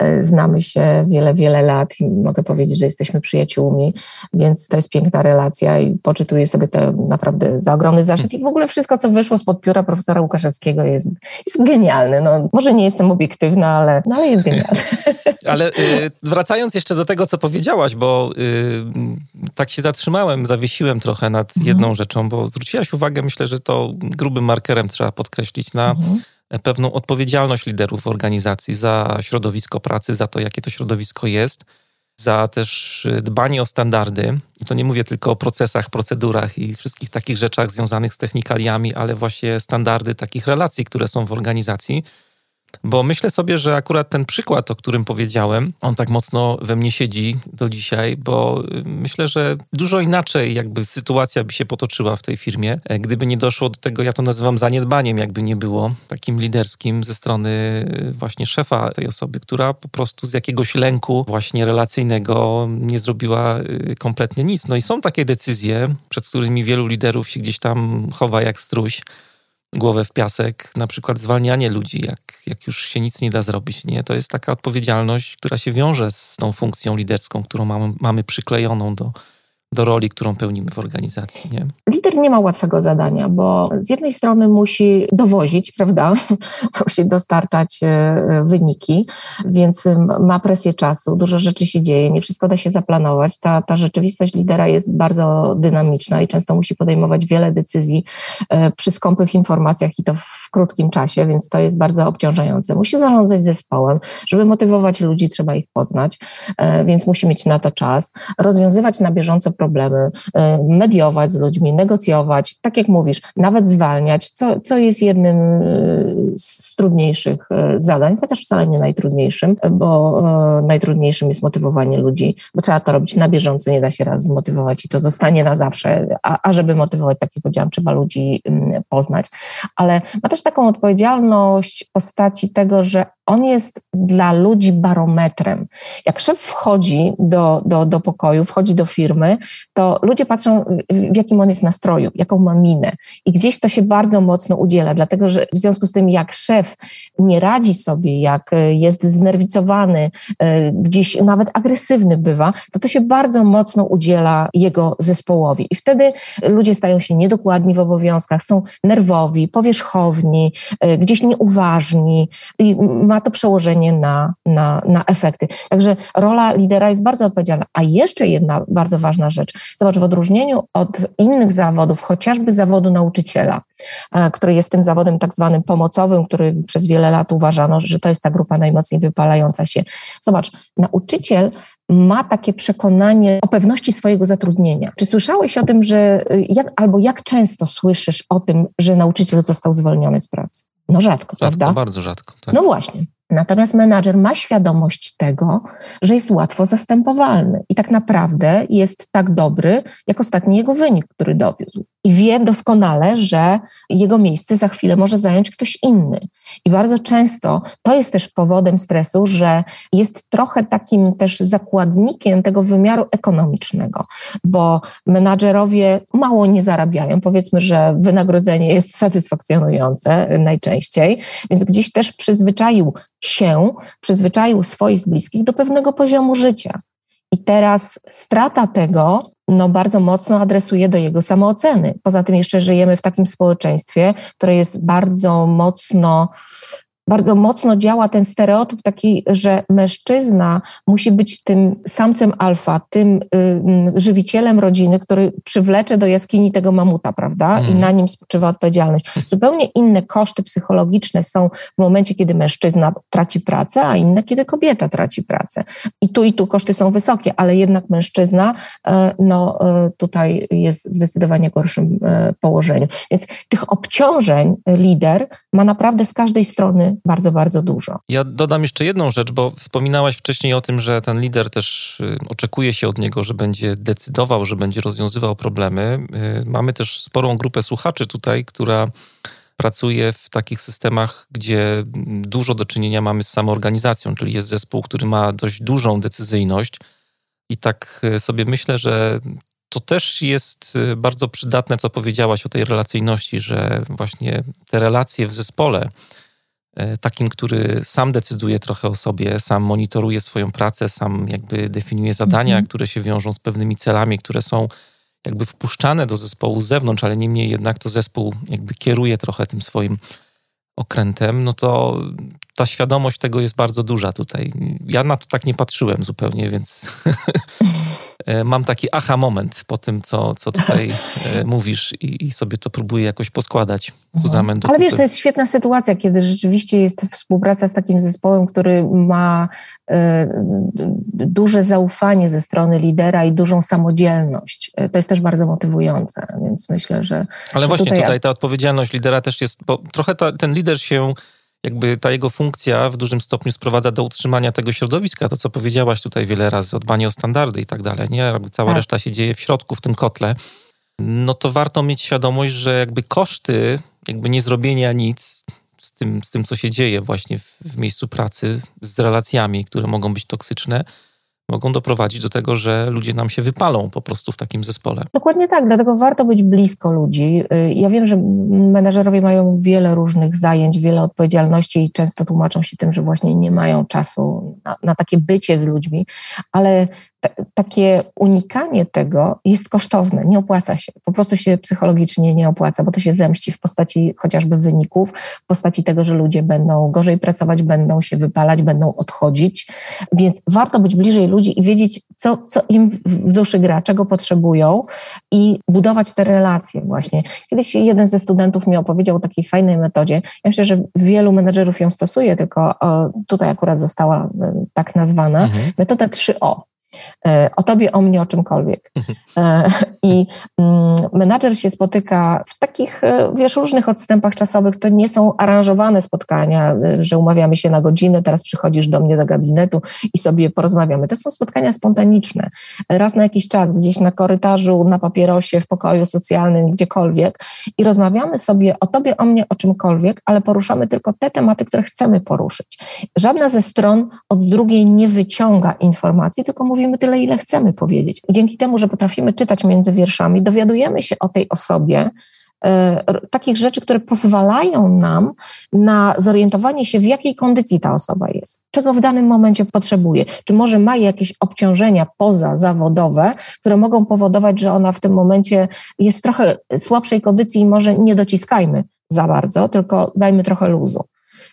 [SPEAKER 2] Y, znamy się wiele, wiele lat i mogę powiedzieć, że jesteśmy przyjaciółmi, więc to jest piękna relacja i poczytuję sobie to naprawdę za ogromny zaszczyt i w ogóle wszystko, co wyszło spod pióra profesora Łukaszewskiego jest, jest genialny. No, może nie jestem obiektywna, ale, no, ale jest genialny.
[SPEAKER 1] Ale y, wracając jeszcze do tego, co powiedziałaś, bo y, tak się zatrzymałem, zawiesiłem trochę nad mhm. jedną rzeczą, bo zwróciłaś uwagę, myślę, że to grubym markerem trzeba podkreślić na mhm. pewną odpowiedzialność liderów organizacji za środowisko pracy, za to, jakie to środowisko jest za też dbanie o standardy. I to nie mówię tylko o procesach, procedurach i wszystkich takich rzeczach związanych z technikaliami, ale właśnie standardy takich relacji, które są w organizacji. Bo myślę sobie, że akurat ten przykład, o którym powiedziałem, on tak mocno we mnie siedzi do dzisiaj, bo y, myślę, że dużo inaczej jakby sytuacja by się potoczyła w tej firmie, e, gdyby nie doszło do tego, ja to nazywam zaniedbaniem, jakby nie było, takim liderskim ze strony y, właśnie szefa tej osoby, która po prostu z jakiegoś lęku właśnie relacyjnego nie zrobiła y, kompletnie nic. No i są takie decyzje, przed którymi wielu liderów się gdzieś tam chowa jak struś, głowę w piasek, na przykład zwalnianie ludzi, jak, jak już się nic nie da zrobić. Nie? To jest taka odpowiedzialność, która się wiąże z tą funkcją liderską, którą mamy, mamy przyklejoną do, do roli, którą pełnimy w organizacji. Nie?
[SPEAKER 2] Lider nie ma łatwego zadania, bo z jednej strony musi dowozić, prawda? musi dostarczać e, wyniki, więc ma presję czasu, dużo rzeczy się dzieje, nie wszystko da się zaplanować. Ta, ta rzeczywistość lidera jest bardzo dynamiczna i często musi podejmować wiele decyzji e, przy skąpych informacjach i to w krótkim czasie, więc to jest bardzo obciążające. Musi zarządzać zespołem, żeby motywować ludzi, trzeba ich poznać, e, więc musi mieć na to czas, rozwiązywać na bieżąco problemy, e, mediować z ludźmi, negocjować, tak jak mówisz, nawet zwalniać, co, co jest jednym e, z trudniejszych e, zadań, chociaż wcale nie najtrudniejszym, bo najtrudniejszym jest motywowanie ludzi, bo trzeba to robić na bieżąco, nie da się raz zmotywować i to zostanie na zawsze, a, a żeby motywować, tak jak powiedziałam, trzeba ludzi mm, poznać, ale ma też taką odpowiedzialność postaci tego, że on jest dla ludzi barometrem. Jak szef wchodzi do, do, do pokoju, wchodzi do firmy, to ludzie patrzą, w jakim on jest nastroju, jaką ma minę. I gdzieś to się bardzo mocno udziela, dlatego że w związku z tym, jak szef nie radzi sobie, jak jest znerwicowany, e, gdzieś nawet agresywny bywa, to to się bardzo mocno udziela jego zespołowi. I wtedy ludzie stają się niedokładni w obowiązkach, są nerwowi, powierzchowni, e, gdzieś nieuważni i ma to przełożenie na, na, na efekty. Także rola lidera jest bardzo odpowiedzialna. A jeszcze jedna bardzo ważna rzecz. Zobacz, w odróżnieniu od innych zawodów, chociażby zawodu nauczyciela, e, który jest tym zawodem tak zwanym pomocowym, który przez wiele lat uważano, że to jest ta grupa najmocniej wypalająca się. Zobacz, nauczyciel ma takie przekonanie o pewności swojego zatrudnienia. Czy słyszałeś o tym, że jak, albo jak często słyszysz o tym, że nauczyciel został zwolniony z pracy? No rzadko, rzadko prawda?
[SPEAKER 1] Bardzo rzadko.
[SPEAKER 2] Tak. No właśnie. Natomiast menadżer ma świadomość tego, że jest łatwo zastępowalny i tak naprawdę jest tak dobry, jak ostatni jego wynik, który dowiózł. I wie doskonale, że jego miejsce za chwilę może zająć ktoś inny. I bardzo często to jest też powodem stresu, że jest trochę takim też zakładnikiem tego wymiaru ekonomicznego, bo menadżerowie mało nie zarabiają. Powiedzmy, że wynagrodzenie jest satysfakcjonujące najczęściej, więc gdzieś też przyzwyczaił się, przyzwyczaił swoich bliskich do pewnego poziomu życia. I teraz strata tego no, bardzo mocno adresuje do jego samooceny. Poza tym jeszcze żyjemy w takim społeczeństwie, które jest bardzo mocno bardzo mocno działa ten stereotyp taki, że mężczyzna musi być tym samcem alfa, tym y, żywicielem rodziny, który przywlecze do jaskini tego mamuta, prawda? Mm. I mhm. na nim spoczywa odpowiedzialność. Zupełnie inne koszty psychologiczne są w momencie, kiedy mężczyzna traci pracę, a inne, kiedy kobieta traci pracę. I tu i tu koszty są wysokie, ale jednak mężczyzna y, no, y, tutaj jest w zdecydowanie gorszym e, położeniu. Więc tych obciążeń lider ma naprawdę z każdej strony bardzo, bardzo dużo.
[SPEAKER 1] Ja dodam jeszcze jedną rzecz, bo wspominałaś wcześniej o tym, że ten lider też y, oczekuje się od niego, że będzie decydował, że będzie rozwiązywał problemy. Y, mamy też sporą grupę słuchaczy tutaj, która pracuje w takich systemach, gdzie dużo do czynienia mamy z samoorganizacją, czyli jest zespół, który ma dość dużą decyzyjność. I tak y, sobie myślę, że to też jest bardzo przydatne, co powiedziałaś o tej relacyjności, że właśnie te relacje w zespole takim, który sam decyduje trochę o sobie, sam monitoruje swoją pracę, sam jakby definiuje zadania, mhm. które się wiążą z pewnymi celami, które są jakby wpuszczane do zespołu z zewnątrz, ale niemniej jednak to zespół jakby kieruje trochę tym swoim okrętem, no to ta świadomość tego jest bardzo duża tutaj. Ja na to tak nie patrzyłem zupełnie, więc E, mam taki aha moment po tym, co, co tutaj e, mówisz i, i sobie to próbuję jakoś poskładać.
[SPEAKER 2] Mhm. Ale wiesz, to jest świetna sytuacja, kiedy rzeczywiście jest współpraca z takim zespołem, który ma y, duże zaufanie ze strony lidera i dużą samodzielność. To jest też bardzo motywujące, więc myślę, że...
[SPEAKER 1] Ale właśnie tutaj, tutaj ta odpowiedzialność lidera też jest, bo trochę ta, ten lider się jakby ta jego funkcja w dużym stopniu sprowadza do utrzymania tego środowiska, to co powiedziałaś tutaj wiele razy, o dbanie o standardy i tak dalej, nie? Jakby cała tak. reszta się dzieje w środku, w tym kotle, no to warto mieć świadomość, że jakby koszty jakby nie zrobienia nic z tym, z tym co się dzieje właśnie w, w miejscu pracy, z relacjami, które mogą być toksyczne, mogą doprowadzić do tego, że ludzie nam się wypalą po prostu w takim zespole.
[SPEAKER 2] Dokładnie tak, dlatego warto być blisko ludzi. Y, ja wiem, że menedżerowie mają wiele różnych zajęć, wiele odpowiedzialności i często tłumaczą się tym, że właśnie nie mają czasu na, na takie bycie z ludźmi, ale takie unikanie tego jest kosztowne, nie opłaca się. Po prostu się psychologicznie nie opłaca, bo to się zemści w postaci chociażby wyników, w postaci tego, że ludzie będą gorzej pracować, będą się wypalać, będą odchodzić. Więc warto być bliżej ludzi i wiedzieć, co, co im w duszy gra, czego potrzebują i budować te relacje właśnie. Kiedyś jeden ze studentów mi opowiedział o takiej fajnej metodzie. Ja myślę, że wielu menedżerów ją stosuje, tylko tutaj akurat została e, tak nazwana. Mhm. Metoda 3O. E, o tobie, o mnie, o czymkolwiek. E, I mm, menadżer się spotyka w takich, e, wiesz, różnych odstępach czasowych. To nie są aranżowane spotkania, że umawiamy się na godzinę, teraz przychodzisz do mnie do gabinetu i sobie porozmawiamy. To są spotkania spontaniczne. Raz na jakiś czas, gdzieś na korytarzu, na papierosie, w pokoju socjalnym, gdziekolwiek i rozmawiamy sobie o tobie, o mnie, o czymkolwiek, ale poruszamy tylko te tematy, które chcemy poruszyć. Żadna ze stron od drugiej nie wyciąga informacji, tylko mówi mówimy tyle, ile chcemy powiedzieć. I dzięki temu, że potrafimy czytać między wierszami, dowiadujemy się o tej osobie, e, takich rzeczy, które pozwalają nam na zorientowanie się, w jakiej kondycji ta osoba jest, czego w danym momencie potrzebuje, czy może ma jakieś obciążenia pozazawodowe, które mogą powodować, że ona w tym momencie jest w trochę słabszej kondycji i może nie dociskajmy za bardzo, tylko dajmy trochę luzu.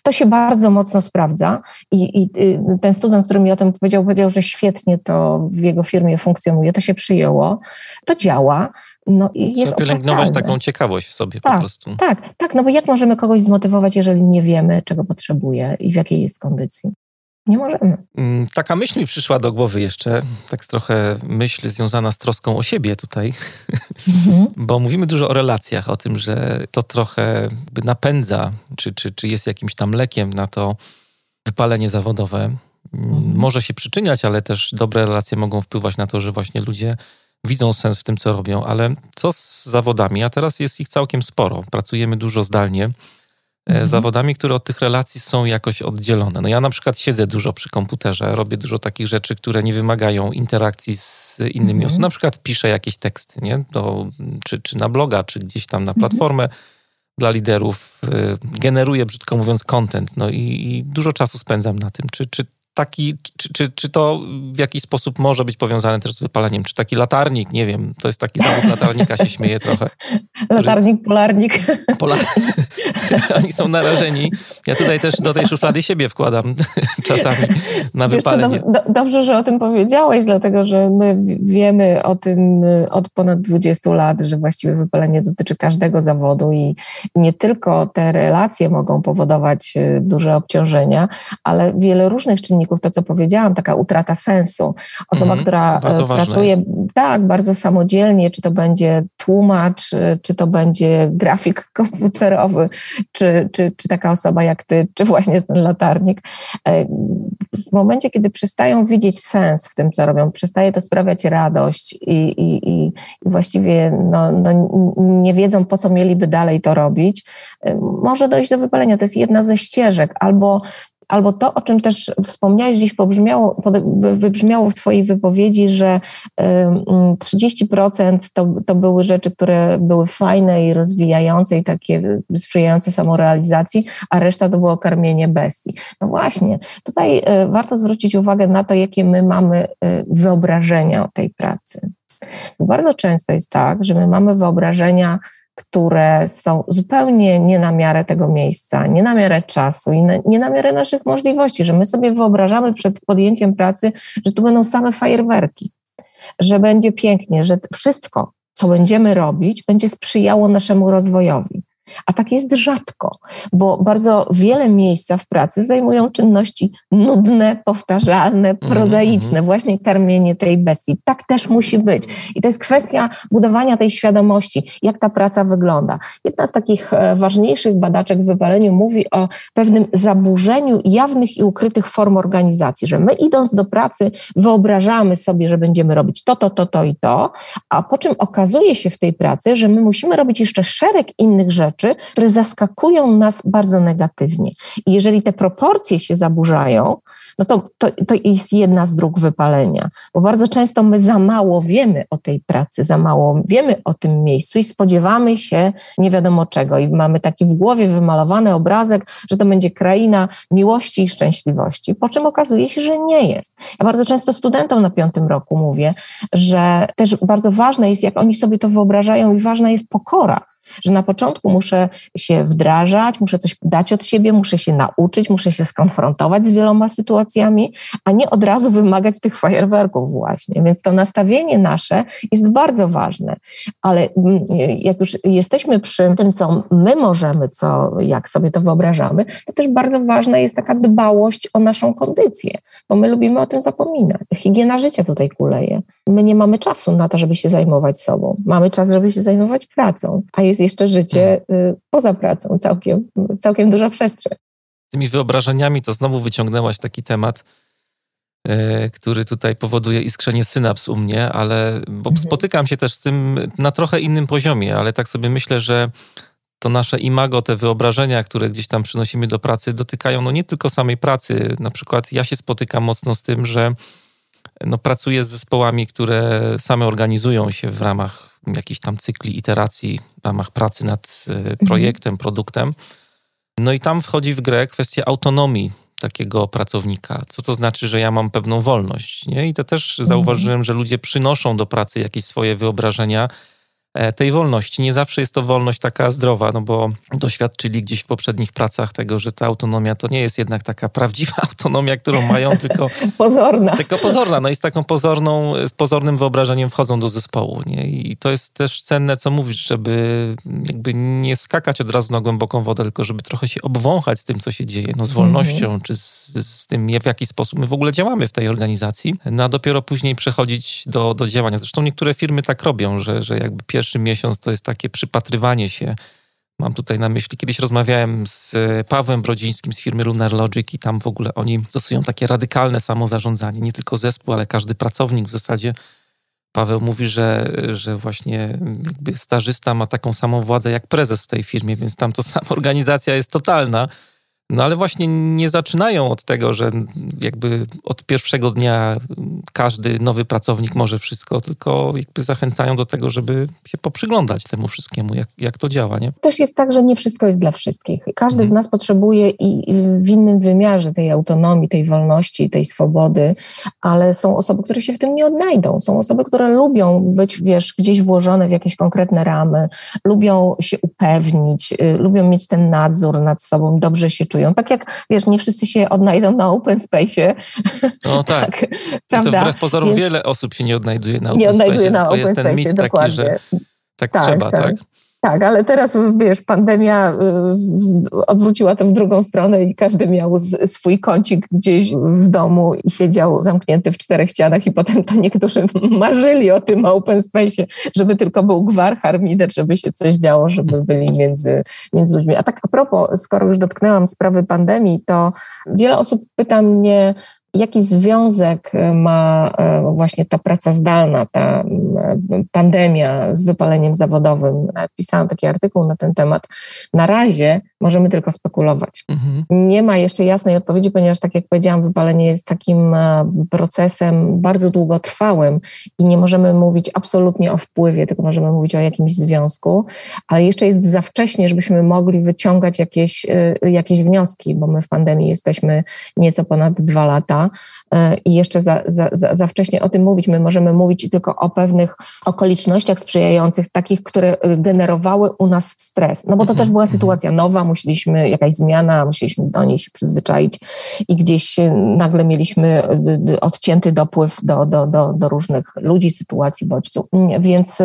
[SPEAKER 2] To się bardzo mocno sprawdza i, i, y, ten student, który mi o tym powiedział, powiedział, że świetnie to w jego firmie funkcjonuje, to się przyjęło, to działa. No i jest
[SPEAKER 1] pielęgnować taką ciekawość w sobie
[SPEAKER 2] tak,
[SPEAKER 1] po prostu.
[SPEAKER 2] Tak, tak, no bo jak możemy kogoś zmotywować, jeżeli nie wiemy, czego potrzebuje i w jakiej jest kondycji? Nie możemy.
[SPEAKER 1] Mm, taka myśl mi przyszła do głowy jeszcze, tak trochę myśl związana z troską o siebie tutaj, mhm. bo mówimy dużo o relacjach, o tym, że to trochę napędza, czy, czy, czy jest jakimś tam lekiem na to wypalenie zawodowe. Mm, mhm. Może się przyczyniać, ale też dobre relacje mogą wpływać na to, że właśnie ludzie widzą sens w tym, co robią. Ale co z zawodami? A teraz jest ich całkiem sporo. Pracujemy dużo zdalnie. E, mhm. zawodami, które od tych relacji są jakoś oddzielone. No ja na przykład siedzę dużo przy komputerze, robię dużo takich rzeczy, które nie wymagają interakcji z innymi mhm. osobami. Na przykład piszę jakieś teksty, nie? Do, czy, czy na bloga, czy gdzieś tam na mhm. platformę mhm. dla liderów. Y, generuję, brzydko mówiąc, content. No i, i, dużo czasu spędzam na tym. Czy, czy taki, czy, czy, czy to w jakiś sposób może być powiązane też z wypaleniem? Czy taki latarnik, nie wiem, to jest taki zawód latarnika, się śmieje trochę.
[SPEAKER 2] Latarnik, polarnik.
[SPEAKER 1] Polar... Oni są narażeni. Ja tutaj też do tej szuflady siebie wkładam czasami na wypalenie.
[SPEAKER 2] do, do, dobrze, że o tym powiedziałeś, dlatego że my wiemy o tym od ponad 20 lat, że właściwie wypalenie dotyczy każdego zawodu i nie tylko te relacje mogą powodować y, duże obciążenia, ale wiele różnych czynników czynników, to co powiedziałam, taka utrata sensu. Osoba, mm, która e, pracuje tak bardzo samodzielnie, czy to będzie tłumacz, e, czy to będzie grafik komputerowy, czy, czy, czy taka osoba jak ty, czy właśnie ten latarnik. E, w momencie, kiedy przestają widzieć sens w tym, co robią, przestaje to sprawiać radość i, i, i właściwie no, no, nie wiedzą, po co mieliby dalej to robić, może dojść do wypalenia. To jest jedna ze ścieżek. Albo albo to, o czym też wspomniałeś, pobrzmiało, wybrzmiało w Twojej wypowiedzi, że 30% to, to były rzeczy, które były fajne i rozwijające i takie sprzyjające samorealizacji, a reszta to było karmienie bestii. No właśnie, tutaj e, warto zwrócić uwagę na to, jakie my mamy e, wyobrażenia o tej pracy. Bo bardzo często jest tak, że my mamy wyobrażenia które są zupełnie nie na miarę tego miejsca, nie na miarę czasu i nie na miarę naszych możliwości, że my sobie wyobrażamy przed podjęciem pracy, że tu będą same fajerwerki, że będzie pięknie, że wszystko, co będziemy robić, będzie sprzyjało naszemu rozwojowi. A tak jest rzadko, bo bardzo wiele miejsca w pracy zajmują czynności nudne, powtarzalne, mhm, prozaiczne, mhm. właśnie karmienie tej bestii. Tak też musi być. I to jest kwestia budowania tej świadomości, jak ta praca wygląda. Jedna z takich e, ważniejszych badaczek w wypaleniu mówi o pewnym zaburzeniu jawnych i ukrytych form organizacji, że my idąc do pracy wyobrażamy sobie, że będziemy robić to, to, to, to i to, a po czym okazuje się w tej pracy, że my musimy robić jeszcze szereg innych rzeczy, rzeczy, które zaskakują nas bardzo negatywnie. I jeżeli te proporcje się zaburzają, no to, to, to jest jedna z dróg wypalenia, bo bardzo często my za mało wiemy o tej pracy, za mało wiemy o tym miejscu i spodziewamy się nie wiadomo czego i mamy taki w głowie wymalowany obrazek, że to będzie kraina miłości i szczęśliwości, po czym okazuje się, że nie jest. Ja bardzo często studentom na piątym roku mówię, że też bardzo ważne jest, jak oni sobie to wyobrażają i ważna jest pokora że na początku muszę się wdrażać, muszę coś dać od siebie, muszę się nauczyć, muszę się skonfrontować z wieloma sytuacjami, a nie od razu wymagać tych fajerwerków właśnie. Więc to nastawienie nasze jest bardzo ważne. Ale mm, jak już jesteśmy przy tym, co my możemy, co, jak sobie to wyobrażamy, to też bardzo ważna jest taka dbałość o naszą kondycję, bo my lubimy o tym zapominać. Higiena życia tutaj kuleje. My nie mamy czasu na to, żeby się zajmować sobą. Mamy czas, żeby się zajmować pracą, a jest jest jeszcze życie mhm. y, poza pracą, całkiem, całkiem duża przestrzeń.
[SPEAKER 1] Tymi wyobrażeniami to znowu wyciągnęłaś taki temat, y, który tutaj powoduje iskrzenie synaps u mnie, ale bo mhm. spotykam się też z tym na trochę innym poziomie, ale tak sobie myślę, że to nasze imago, te wyobrażenia, które gdzieś tam przynosimy do pracy, dotykają no nie tylko samej pracy. Na przykład ja się spotykam mocno z tym, że no, pracuję z zespołami, które same organizują się w ramach jakichś tam cykli iteracji w ramach pracy nad e, mhm. projektem, produktem. No i tam wchodzi w grę kwestia autonomii takiego pracownika. Co to znaczy, że ja mam pewną wolność? Nie? I to też mhm. zauważyłem, że ludzie przynoszą do pracy jakieś swoje wyobrażenia, tej wolności. Nie zawsze jest to wolność taka zdrowa, no bo doświadczyli gdzieś w poprzednich pracach tego, że ta autonomia to nie jest jednak taka prawdziwa autonomia, którą mają, tylko
[SPEAKER 2] pozorna.
[SPEAKER 1] Tylko pozorna. No i z taką pozorną, z pozornym wyobrażeniem wchodzą do zespołu. Nie? I to jest też cenne, co mówisz, żeby jakby nie skakać od razu na głęboką wodę, tylko żeby trochę się obwąchać z tym, co się dzieje, no z wolnością, mm -hmm. czy z, z tym, w jaki sposób my w ogóle działamy w tej organizacji, no a dopiero później przechodzić do, do działania. Zresztą niektóre firmy tak robią, że, że jakby pierwszy pierwszy miesiąc to jest takie przypatrywanie się. Mam tutaj na myśli, kiedyś rozmawiałem z Pawłem Brodzińskim z firmy Lunar Logic i tam w ogóle oni stosują takie radykalne samozarządzanie. Nie tylko zespół, ale każdy pracownik w zasadzie. Paweł mówi, że, że właśnie jakby stażysta ma taką samą władzę jak prezes w tej firmie, więc tam to sama organizacja jest totalna. No ale właśnie nie zaczynają od tego, że jakby od pierwszego dnia każdy nowy pracownik może wszystko, tylko jakby zachęcają do tego, żeby się poprzyglądać temu wszystkiemu, jak, jak to działa, nie?
[SPEAKER 2] Też jest tak, że nie wszystko jest dla wszystkich. Każdy mhm. z nas potrzebuje i w innym wymiarze tej autonomii, tej wolności, tej swobody, ale są osoby, które się w tym nie odnajdą. Są osoby, które lubią być, wiesz, gdzieś włożone w jakieś konkretne ramy, lubią się upewnić, y, lubią mieć ten nadzór nad sobą, dobrze się czuć czują. Tak jak, wiesz, nie wszyscy się odnajdą na open space.
[SPEAKER 1] No tak. tak prawda? To wbrew pozorom Więc... wiele osób się nie odnajduje na open
[SPEAKER 2] Nie odnajduje na
[SPEAKER 1] open space, jest ten mit taki, że tak, tak trzeba, tak? tak?
[SPEAKER 2] Tak, ale teraz, wiesz, pandemia y, odwróciła to w drugą stronę i każdy miał swój kącik gdzieś w domu i siedział zamknięty w czterech ścianach i potem to niektórzy marzyli o tym open space, żeby tylko był gwar, harmider, żeby się coś działo, żeby byli między, między ludźmi. A tak a propos, skoro już dotknęłam sprawy pandemii, to wiele osób pyta mnie, jaki związek e, ma e, właśnie ta praca zdalna, ta e, pandemia z wypaleniem zawodowym. Napisałam taki artykuł na ten temat. Na razie możemy tylko spekulować. Mhm. Nie ma jeszcze jasnej odpowiedzi, ponieważ, tak jak powiedziałam, wypalenie jest takim procesem bardzo długotrwałym i nie możemy mówić absolutnie o wpływie, tylko możemy mówić o jakimś związku, ale jeszcze jest za wcześnie, żebyśmy mogli wyciągać jakieś, jakieś wnioski, bo my w pandemii jesteśmy nieco ponad dwa lata E, i jeszcze za, za, za wcześnie o tym mówić. My możemy mówić tylko o pewnych okolicznościach sprzyjających, takich, które e, generowały u nas stres. No bo to mhm, też była mhm. sytuacja nowa, musieliśmy, jakaś zmiana, musieliśmy do niej się przyzwyczaić i gdzieś nagle mieliśmy e, odcięty dopływ do, do, do, do różnych ludzi, sytuacji, bodźców. Więc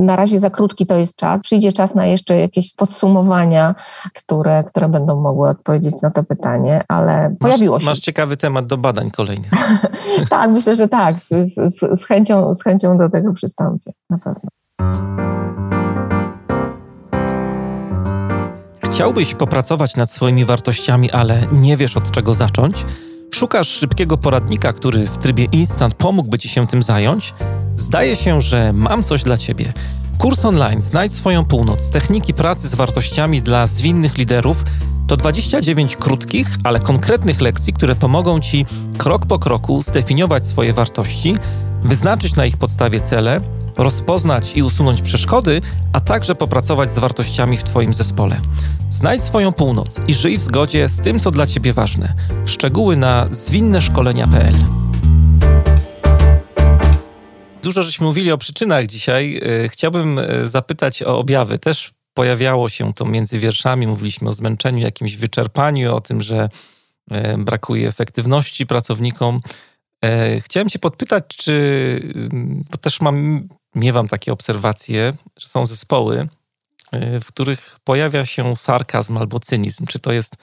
[SPEAKER 2] na razie za krótki to jest czas. Przyjdzie czas na jeszcze jakieś podsumowania, które, które będą mogły odpowiedzieć na to pytanie, ale masz, pojawiło się.
[SPEAKER 1] Masz ciekawy temat do badań kolejnych.
[SPEAKER 2] tak, myślę, że tak. Z, z, z, chęcią, z chęcią do tego przystąpię, na pewno.
[SPEAKER 1] Chciałbyś popracować nad swoimi wartościami, ale nie wiesz od czego zacząć? Szukasz szybkiego poradnika, który w trybie instant pomógłby ci się tym zająć? Zdaje się, że mam coś dla ciebie. Kurs online Znajdź swoją północ. Techniki pracy z wartościami dla zwinnych liderów To 29 krótkich, ale konkretnych lekcji, które pomogą Ci krok po kroku zdefiniować swoje wartości, wyznaczyć na ich podstawie cele, rozpoznać i usunąć przeszkody, a także popracować z wartościami w Twoim zespole. Znajdź swoją północ i żyj w zgodzie z tym, co dla Ciebie ważne. Szczegóły na zwinneszkolenia.pl Dużo żeśmy mówili o przyczynach dzisiaj. E, chciałbym e, zapytać o objawy. Też pojawiało się to między wierszami. Mówiliśmy o zmęczeniu, jakimś wyczerpaniu, o tym, że e, brakuje efektywności pracownikom. Chciałem Cię podpytać, czy, bo też mam, miewam takie obserwacje, że są zespoły, w których pojawia się sarkazm albo cynizm. Czy to jest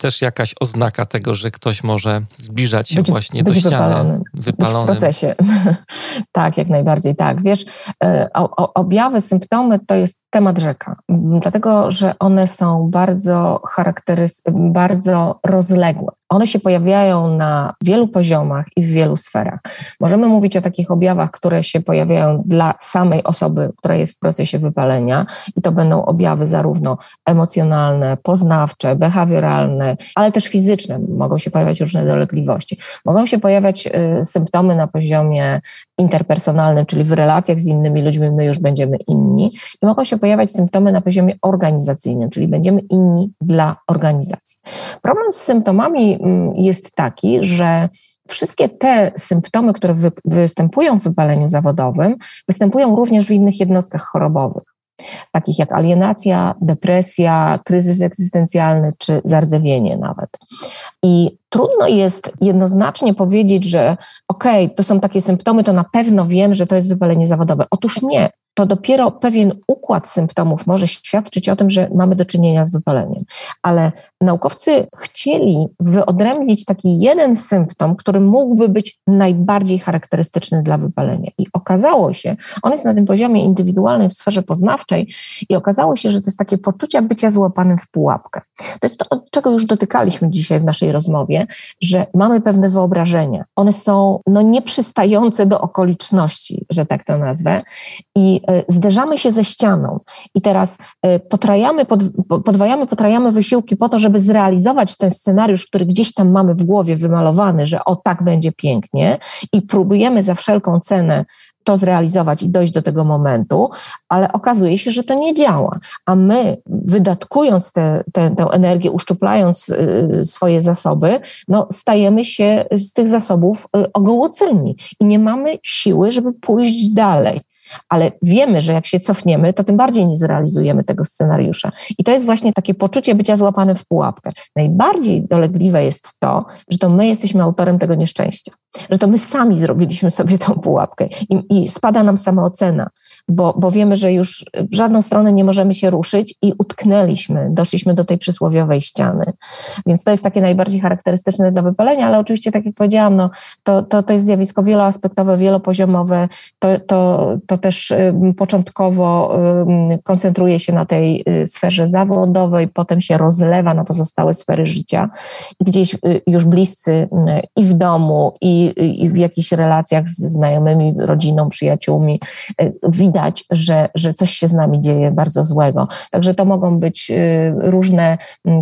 [SPEAKER 1] też jakaś oznaka tego, że ktoś może zbliżać się być, właśnie być do ściany wypalony, wypalonym.
[SPEAKER 2] w procesie. tak, jak najbardziej tak. Wiesz, e, objawy, symptomy to jest temat rzeka, dlatego, że one są bardzo charakterystyczne, bardzo rozległe. One się pojawiają na wielu poziomach i w wielu sferach. Możemy mówić o takich objawach, które się pojawiają dla samej osoby, która jest w procesie wypalenia, i to będą objawy zarówno emocjonalne, poznawcze, behawioralne, ale też fizyczne. Mogą się pojawiać różne dolegliwości. Mogą się pojawiać y, symptomy na poziomie interpersonalnym, czyli w relacjach z innymi ludźmi my już będziemy inni, i mogą się pojawiać symptomy na poziomie organizacyjnym, czyli będziemy inni dla organizacji. Problem z symptomami mm, jest taki, że wszystkie te symptomy, które wy, występują w wypaleniu zawodowym, występują również w innych jednostkach chorobowych takich jak alienacja, depresja, kryzys egzystencjalny czy zardzewienie nawet. I trudno jest jednoznacznie powiedzieć, że okej, okay, to są takie symptomy, to na pewno wiem, że to jest wypalenie zawodowe. Otóż nie to dopiero pewien układ symptomów może świadczyć o tym, że mamy do czynienia z wypaleniem. Ale naukowcy chcieli wyodrębnić taki jeden symptom, który mógłby być najbardziej charakterystyczny dla wypalenia. I okazało się, on jest na tym poziomie indywidualnym w sferze poznawczej, i okazało się, że to jest takie poczucie bycia złapanym w pułapkę. To jest to, czego już dotykaliśmy dzisiaj w naszej rozmowie, że mamy pewne wyobrażenia. One są no, nieprzystające do okoliczności, że tak to nazwę, i E, zderzamy się ze ścianą. I teraz e, potrajamy, podwajamy, potrajamy wysiłki po to, żeby zrealizować ten scenariusz, który gdzieś tam mamy w głowie wymalowany, że o tak będzie pięknie. I próbujemy za wszelką cenę to zrealizować i dojść do tego momentu, ale okazuje się, że to nie działa. A my, wydatkując te, te, tę energię, uszczuplając y, swoje zasoby, no, stajemy się z tych zasobów y, ogołoceni i nie mamy siły, żeby pójść dalej ale wiemy, że jak się cofniemy, to tym bardziej nie zrealizujemy tego scenariusza. I to jest właśnie takie poczucie bycia złapanym w pułapkę. Najbardziej dolegliwe jest to, że to my jesteśmy autorem tego nieszczęścia, że to my sami zrobiliśmy sobie tą pułapkę i, i spada nam samoocena, bo, bo wiemy, że już w żadną stronę nie możemy się ruszyć i utknęliśmy, doszliśmy do tej przysłowiowej ściany. Więc to jest takie najbardziej charakterystyczne dla wypalenia, ale oczywiście, tak jak powiedziałam, no, to, to, to jest zjawisko wieloaspektowe, wielopoziomowe, to, to, to też początkowo koncentruje się na tej y, sferze zawodowej, potem się rozlewa na pozostałe sfery życia i gdzieś y, już bliscy i w domu, i, i w jakichś relacjach z znajomymi, rodziną, przyjaciółmi y, widać, że, że coś się z nami dzieje bardzo złego. Także to mogą być różne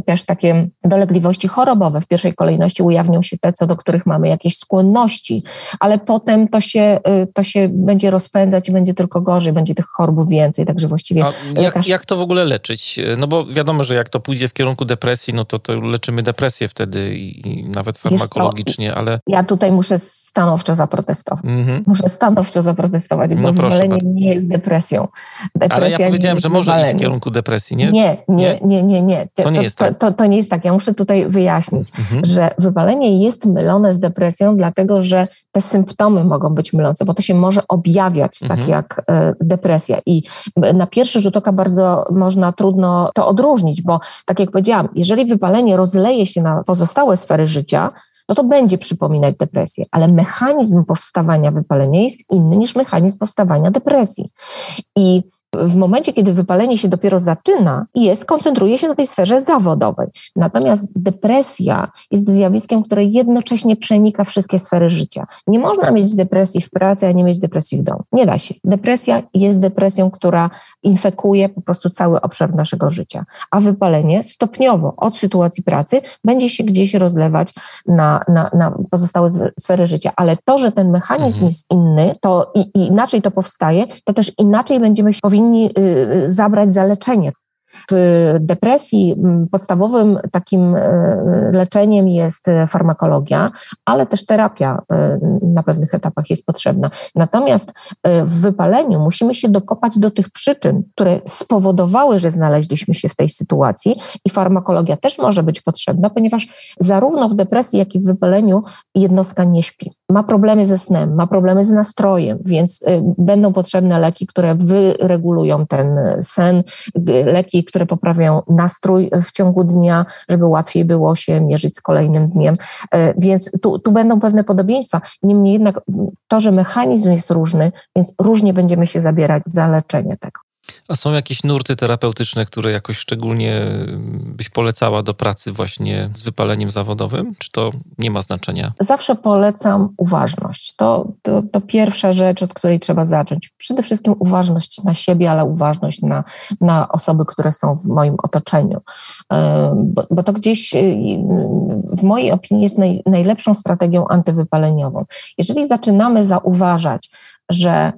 [SPEAKER 2] też takie dolegliwości chorobowe. W pierwszej kolejności ujawnią się te, co do których mamy jakieś skłonności, ale potem to się, to się będzie rozpędzać i będzie tylko gorzej, będzie tych chorób więcej, także właściwie... A
[SPEAKER 1] jak, jak to w ogóle leczyć? No bo wiadomo, że jak to pójdzie w kierunku depresji, no to, to leczymy depresję wtedy i, i nawet farmakologicznie, ale...
[SPEAKER 2] Ja tutaj muszę stanowczo zaprotestować. Mhm. Muszę stanowczo zaprotestować, bo no nie jest depresją.
[SPEAKER 1] Depresja ale ja powiedziałem, że może iść w kierunku depresji, nie?
[SPEAKER 2] Nie, nie, nie, nie. nie. To, to nie jest tak. To, to, nie jest tak. Ja muszę tutaj wyjaśnić, mhm. że wypalenie jest mylone z depresją, dlatego że te symptomy mogą być mylące, bo to się może objawiać tak mhm. jak e, depresja. I na pierwszy rzut oka bardzo można trudno to odróżnić, bo tak jak powiedziałam, jeżeli wypalenie rozleje się na pozostałe sfery życia, no to będzie przypominać depresję, ale mechanizm powstawania wypalenia jest inny niż mechanizm powstawania depresji. I w momencie, kiedy wypalenie się dopiero zaczyna, jest, koncentruje się na tej sferze zawodowej. Natomiast depresja jest zjawiskiem, które jednocześnie przenika wszystkie sfery życia. Nie można mieć depresji w pracy, a nie mieć depresji w domu. Nie da się. Depresja jest depresją, która infekuje po prostu cały obszar naszego życia. A wypalenie stopniowo od sytuacji pracy będzie się gdzieś rozlewać na, na, na pozostałe sfery życia. Ale to, że ten mechanizm mhm. jest inny, to i, i inaczej to powstaje, to też inaczej będziemy powinni y, y, zabrać za leczenie w depresji podstawowym takim e, leczeniem jest e, farmakologia, ale też terapia e, na pewnych etapach jest potrzebna. Natomiast w wypaleniu musimy się dokopać do tych przyczyn, które spowodowały, że znaleźliśmy się w tej sytuacji i farmakologia też może być potrzebna, ponieważ zarówno w depresji, jak i w wypaleniu jednostka nie śpi. Ma problemy ze snem, ma problemy z nastrojem, więc będą potrzebne leki, które wyregulują ten sen, leki, które poprawiają nastrój w ciągu dnia, żeby łatwiej było się mierzyć z kolejnym dniem. E, więc tu, tu będą pewne podobieństwa. Niemniej jednak to, że mechanizm jest różny, więc różnie będziemy się zabierać za leczenie tego.
[SPEAKER 1] A są jakieś nurty terapeutyczne, które jakoś szczególnie byś polecała do pracy właśnie z wypaleniem zawodowym? Czy to nie ma znaczenia?
[SPEAKER 2] Zawsze polecam uważność. To, to, to pierwsza rzecz, od której trzeba zacząć. Przede wszystkim uważność na siebie, ale uważność na, na osoby, które są w moim otoczeniu. Bo, bo to gdzieś e, w mojej opinii jest naj, najlepszą strategią antywypaleniową. Jeżeli zaczynamy zauważać, że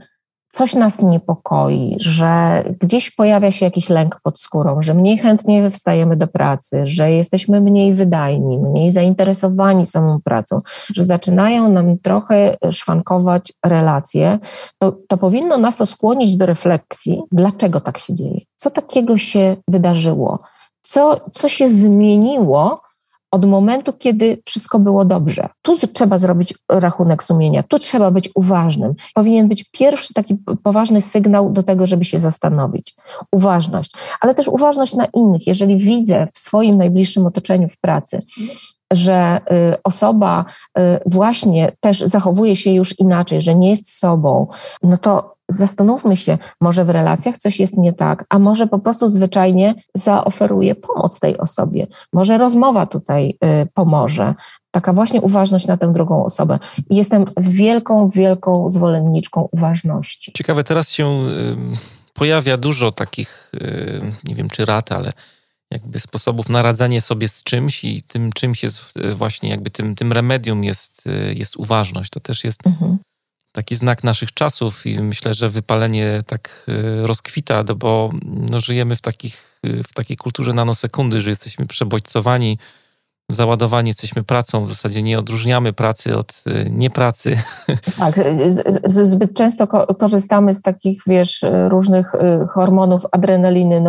[SPEAKER 2] coś nas niepokoi, że gdzieś pojawia się jakiś lęk pod skórą, że mniej chętnie wstajemy do pracy, że jesteśmy mniej wydajni, mniej zainteresowani samą pracą, że zaczynają nam trochę szwankować relacje, to, to powinno nas to skłonić do refleksji, dlaczego tak się dzieje, co takiego się wydarzyło, co, co się zmieniło, od momentu, kiedy wszystko było dobrze. Tu trzeba zrobić rachunek sumienia, tu trzeba być uważnym. Powinien być pierwszy taki poważny sygnał do tego, żeby się zastanowić. Uważność, ale też uważność na innych. Jeżeli widzę w swoim najbliższym otoczeniu w pracy, że y, osoba y, właśnie też zachowuje się już inaczej, że nie jest sobą, no to zastanówmy się, może w relacjach coś jest nie tak, a może po prostu zwyczajnie zaoferuje pomoc tej osobie. Może rozmowa tutaj y, pomoże. Taka właśnie uważność na tę drugą osobę. I jestem wielką, wielką zwolenniczką uważności.
[SPEAKER 1] Ciekawe, teraz się pojawia dużo takich, nie wiem czy rad, ale jakby sposobów na radzenie sobie z czymś i tym czymś jest właśnie jakby tym, tym remedium jest, jest uważność. To też jest mhm. Taki znak naszych czasów i myślę, że wypalenie tak e, rozkwita, bo no, żyjemy w, takich, w takiej kulturze nanosekundy, że jesteśmy przebodźcowani załadowani jesteśmy pracą, w zasadzie nie odróżniamy pracy od y, niepracy.
[SPEAKER 2] Tak, zbyt często korzystamy z takich, wiesz, różnych hormonów adrenaliny,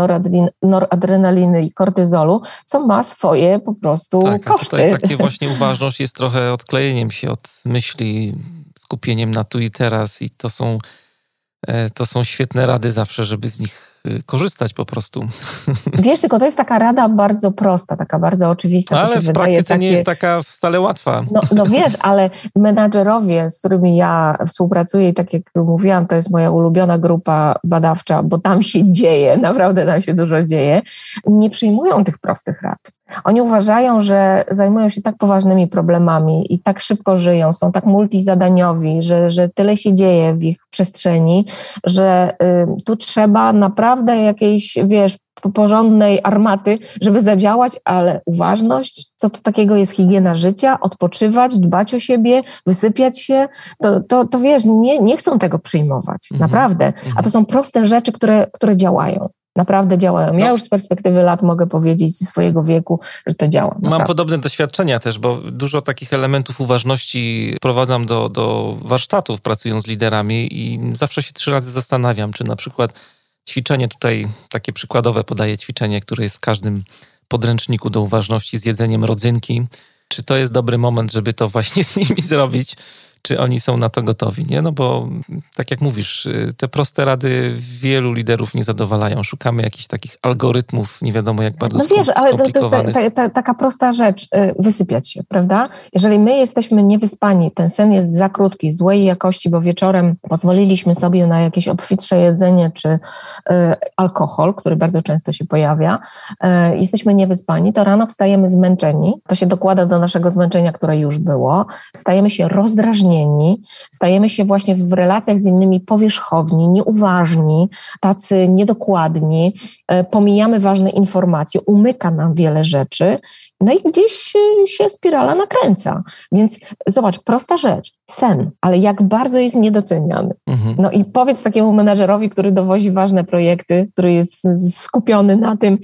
[SPEAKER 2] noradrenaliny i kortyzolu, co ma swoje po prostu tak, koszty.
[SPEAKER 1] Tutaj takie właśnie uważność jest trochę odklejeniem się od myśli, skupieniem na tu i teraz i to są, e, to są świetne rady zawsze, żeby z nich korzystać po prostu.
[SPEAKER 2] Wiesz, tylko to jest taka rada bardzo prosta, taka bardzo oczywista.
[SPEAKER 1] Ale w praktyce takie... nie jest taka wcale łatwa.
[SPEAKER 2] No, no wiesz, ale menadżerowie, z którymi ja współpracuję i tak jak mówiłam, to jest moja ulubiona grupa badawcza, bo tam się dzieje, naprawdę tam się dużo dzieje, nie przyjmują tych prostych rad. Oni uważają, że zajmują się tak poważnymi problemami i tak szybko żyją, są tak multizadaniowi, że, że tyle się dzieje w ich przestrzeni, że y, tu trzeba naprawdę jakiejś, wiesz, porządnej armaty, żeby zadziałać, ale uważność, co to takiego jest higiena życia, odpoczywać, dbać o siebie, wysypiać się, to, to, to wiesz, nie, nie chcą tego przyjmować, mhm. naprawdę. A to mhm. są proste rzeczy, które, które działają naprawdę działają. Ja no. już z perspektywy lat mogę powiedzieć z swojego wieku, że to działa. Naprawdę.
[SPEAKER 1] Mam podobne doświadczenia też, bo dużo takich elementów uważności wprowadzam do, do warsztatów pracując z liderami i zawsze się trzy razy zastanawiam, czy na przykład ćwiczenie tutaj, takie przykładowe podaję ćwiczenie, które jest w każdym podręczniku do uważności z jedzeniem rodzynki, czy to jest dobry moment, żeby to właśnie z nimi zrobić, czy oni są na to gotowi, nie? No bo tak jak mówisz, te proste rady wielu liderów nie zadowalają. Szukamy jakichś takich algorytmów, nie wiadomo jak bardzo No wiesz, ale to, jest
[SPEAKER 2] ta, ta, taka prosta rzecz, y, wysypiać się, prawda? Jeżeli my jesteśmy niewyspani, ten sen jest za krótki, złej jakości, bo wieczorem pozwoliliśmy sobie na jakieś obfitsze jedzenie czy y, alkohol, który bardzo często się pojawia, y, jesteśmy niewyspani, to rano wstajemy zmęczeni, to się dokłada do naszego zmęczenia, które już było, stajemy się rozdrażnieni, stajemy się właśnie w relacjach z innymi powierzchowni, nieuważni, tacy niedokładni, y, pomijamy ważne informacje, umyka nam wiele rzeczy no i gdzieś się spirala nakręca. Więc zobacz, prosta rzecz, sen, ale jak bardzo jest niedoceniany. Mhm. No i powiedz takiemu menadżerowi, który dowozi ważne projekty, który jest skupiony na tym,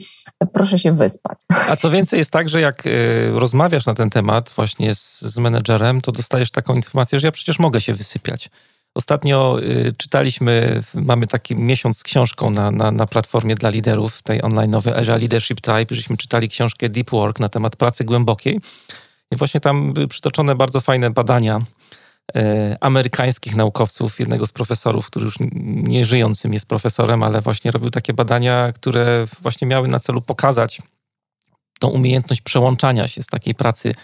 [SPEAKER 2] proszę się wyspać.
[SPEAKER 1] A co więcej jest tak, że jak y, rozmawiasz na ten temat właśnie z, z menedżerem, to dostajesz taką informację, że ja przecież mogę się wysypiać. Ostatnio y, czytaliśmy, mamy taki miesiąc z książką na, na, na platformie dla liderów, tej online nowej Agile Leadership Tribe, żeśmy czytali książkę Deep Work na temat pracy głębokiej. I właśnie tam były przytoczone bardzo fajne badania y, amerykańskich naukowców, jednego z profesorów, który już nie żyjącym jest profesorem, ale właśnie robił takie badania, które właśnie miały na celu pokazać tą umiejętność przełączania się z takiej pracy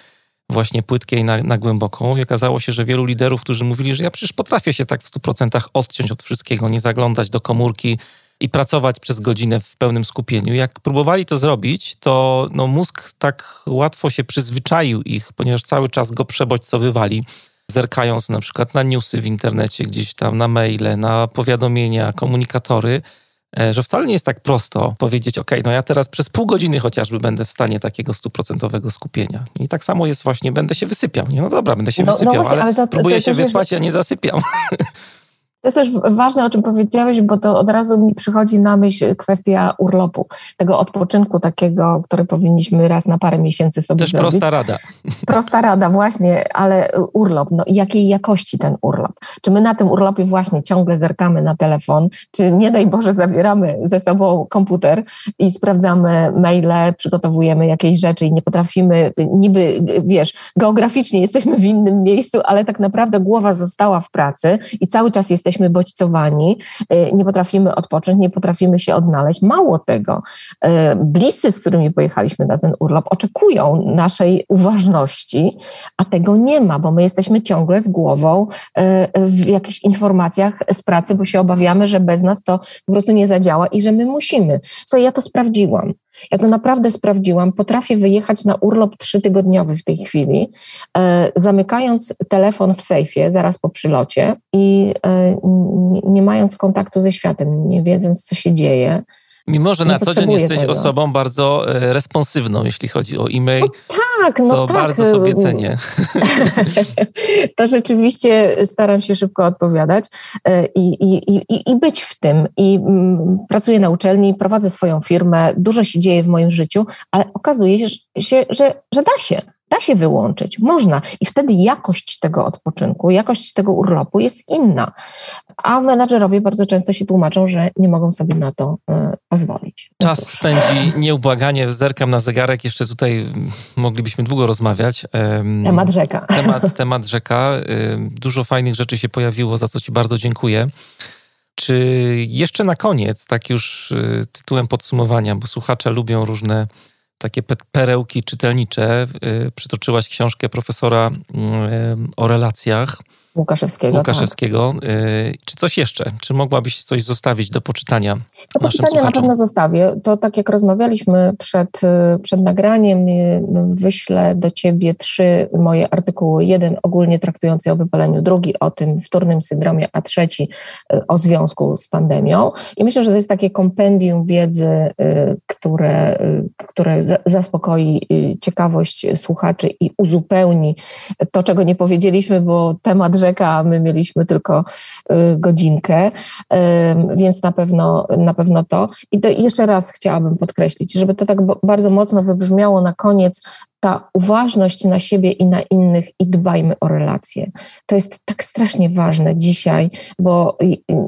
[SPEAKER 1] właśnie płytkiej na, na głęboką i okazało się, że wielu liderów, którzy mówili, że ja przecież potrafię się tak w 100% odciąć od wszystkiego, nie zaglądać do komórki i pracować przez godzinę w pełnym skupieniu. Jak próbowali to zrobić, to no, mózg tak łatwo się przyzwyczaił ich, ponieważ cały czas go przebodźcowywali zerkając na przykład na newsy w internecie, gdzieś tam na maile, na powiadomienia, komunikatory, że wcale nie jest tak prosto powiedzieć, ok, no ja teraz przez pół godziny chociażby będę w stanie takiego stuprocentowego skupienia. I tak samo jest właśnie, będę się wysypiał. Nie, no dobra, będę się no, no wysypiał, no właśnie, ale, ale to, próbuję to, to, się wyspać, a nie zasypiam.
[SPEAKER 2] To jest też ważne, o czym powiedziałeś, bo to od razu mi przychodzi na myśl kwestia urlopu, tego odpoczynku takiego, który powinniśmy raz na parę miesięcy sobie
[SPEAKER 1] też
[SPEAKER 2] zrobić.
[SPEAKER 1] Też prosta rada.
[SPEAKER 2] Prosta rada, właśnie, ale urlop, no jakiej jakości ten urlop? Czy my na tym urlopie właśnie ciągle zerkamy na telefon, czy nie daj Boże zabieramy ze sobą komputer i sprawdzamy maile, przygotowujemy jakieś rzeczy i nie potrafimy, niby, wiesz, geograficznie jesteśmy w innym miejscu, ale tak naprawdę głowa została w pracy i cały czas jesteśmy jesteśmy bodźcowani, y, nie potrafimy odpocząć, nie potrafimy się odnaleźć. Mało tego, y, bliscy, z którymi pojechaliśmy na ten urlop, oczekują naszej uważności, a tego nie ma, bo my jesteśmy ciągle z głową y, w jakichś informacjach z pracy, bo się obawiamy, że bez nas to po prostu nie zadziała i że my musimy. Słuchaj, ja to sprawdziłam. Ja to naprawdę sprawdziłam. Potrafię wyjechać na urlop trzytygodniowy w tej chwili, e, zamykając telefon w sejfie zaraz po przylocie i e, nie, nie mając kontaktu ze światem, nie wiedząc, co się dzieje.
[SPEAKER 1] Mimo, że na co dzień jesteś tego. osobą bardzo e, responsywną, jeśli chodzi o e-mail. No tak, no co tak. bardzo sobie cenię.
[SPEAKER 2] to rzeczywiście staram się szybko odpowiadać e, i, i, i, i być w tym. I mm, pracuję na uczelni, prowadzę swoją firmę, dużo się dzieje w moim życiu, ale okazuje się, że, że da się. Da się wyłączyć, można. I wtedy jakość tego odpoczynku, jakość tego urlopu jest inna. A menadżerowie bardzo często się tłumaczą, że nie mogą sobie na to y, pozwolić.
[SPEAKER 1] No Czas cóż. spędzi nieubłaganie, zerkam na zegarek, jeszcze tutaj moglibyśmy długo rozmawiać.
[SPEAKER 2] Temat rzeka.
[SPEAKER 1] Temat, temat rzeka. Dużo fajnych rzeczy się pojawiło, za co Ci bardzo dziękuję. Czy jeszcze na koniec, tak już y, tytułem podsumowania, bo słuchacze lubią różne takie perełki czytelnicze. Y, przytoczyłaś książkę profesora mm, o relacjach.
[SPEAKER 2] Łukaszewskiego.
[SPEAKER 1] Łukaszewskiego. Tak. Czy coś jeszcze? Czy mogłabyś coś zostawić do poczytania?
[SPEAKER 2] Do poczytania na pewno zostawię. To tak jak rozmawialiśmy przed, y, przed nagraniem, y, wyślę do ciebie trzy moje artykuły. Jeden ogólnie traktujący o wypaleniu, drugi o tym wtórnym syndromie, a trzeci y, o związku z pandemią. I myślę, że to jest takie kompendium wiedzy, które, które zaspokoi ciekawość słuchaczy i uzupełni to, czego nie powiedzieliśmy, bo temat rzeka, a my mieliśmy tylko y, godzinkę, więc na pewno, na pewno to. I to jeszcze raz chciałabym podkreślić, żeby to tak bardzo mocno wybrzmiało na koniec, ta uważność na siebie i na innych i dbajmy o relacje. To jest tak strasznie ważne dzisiaj, bo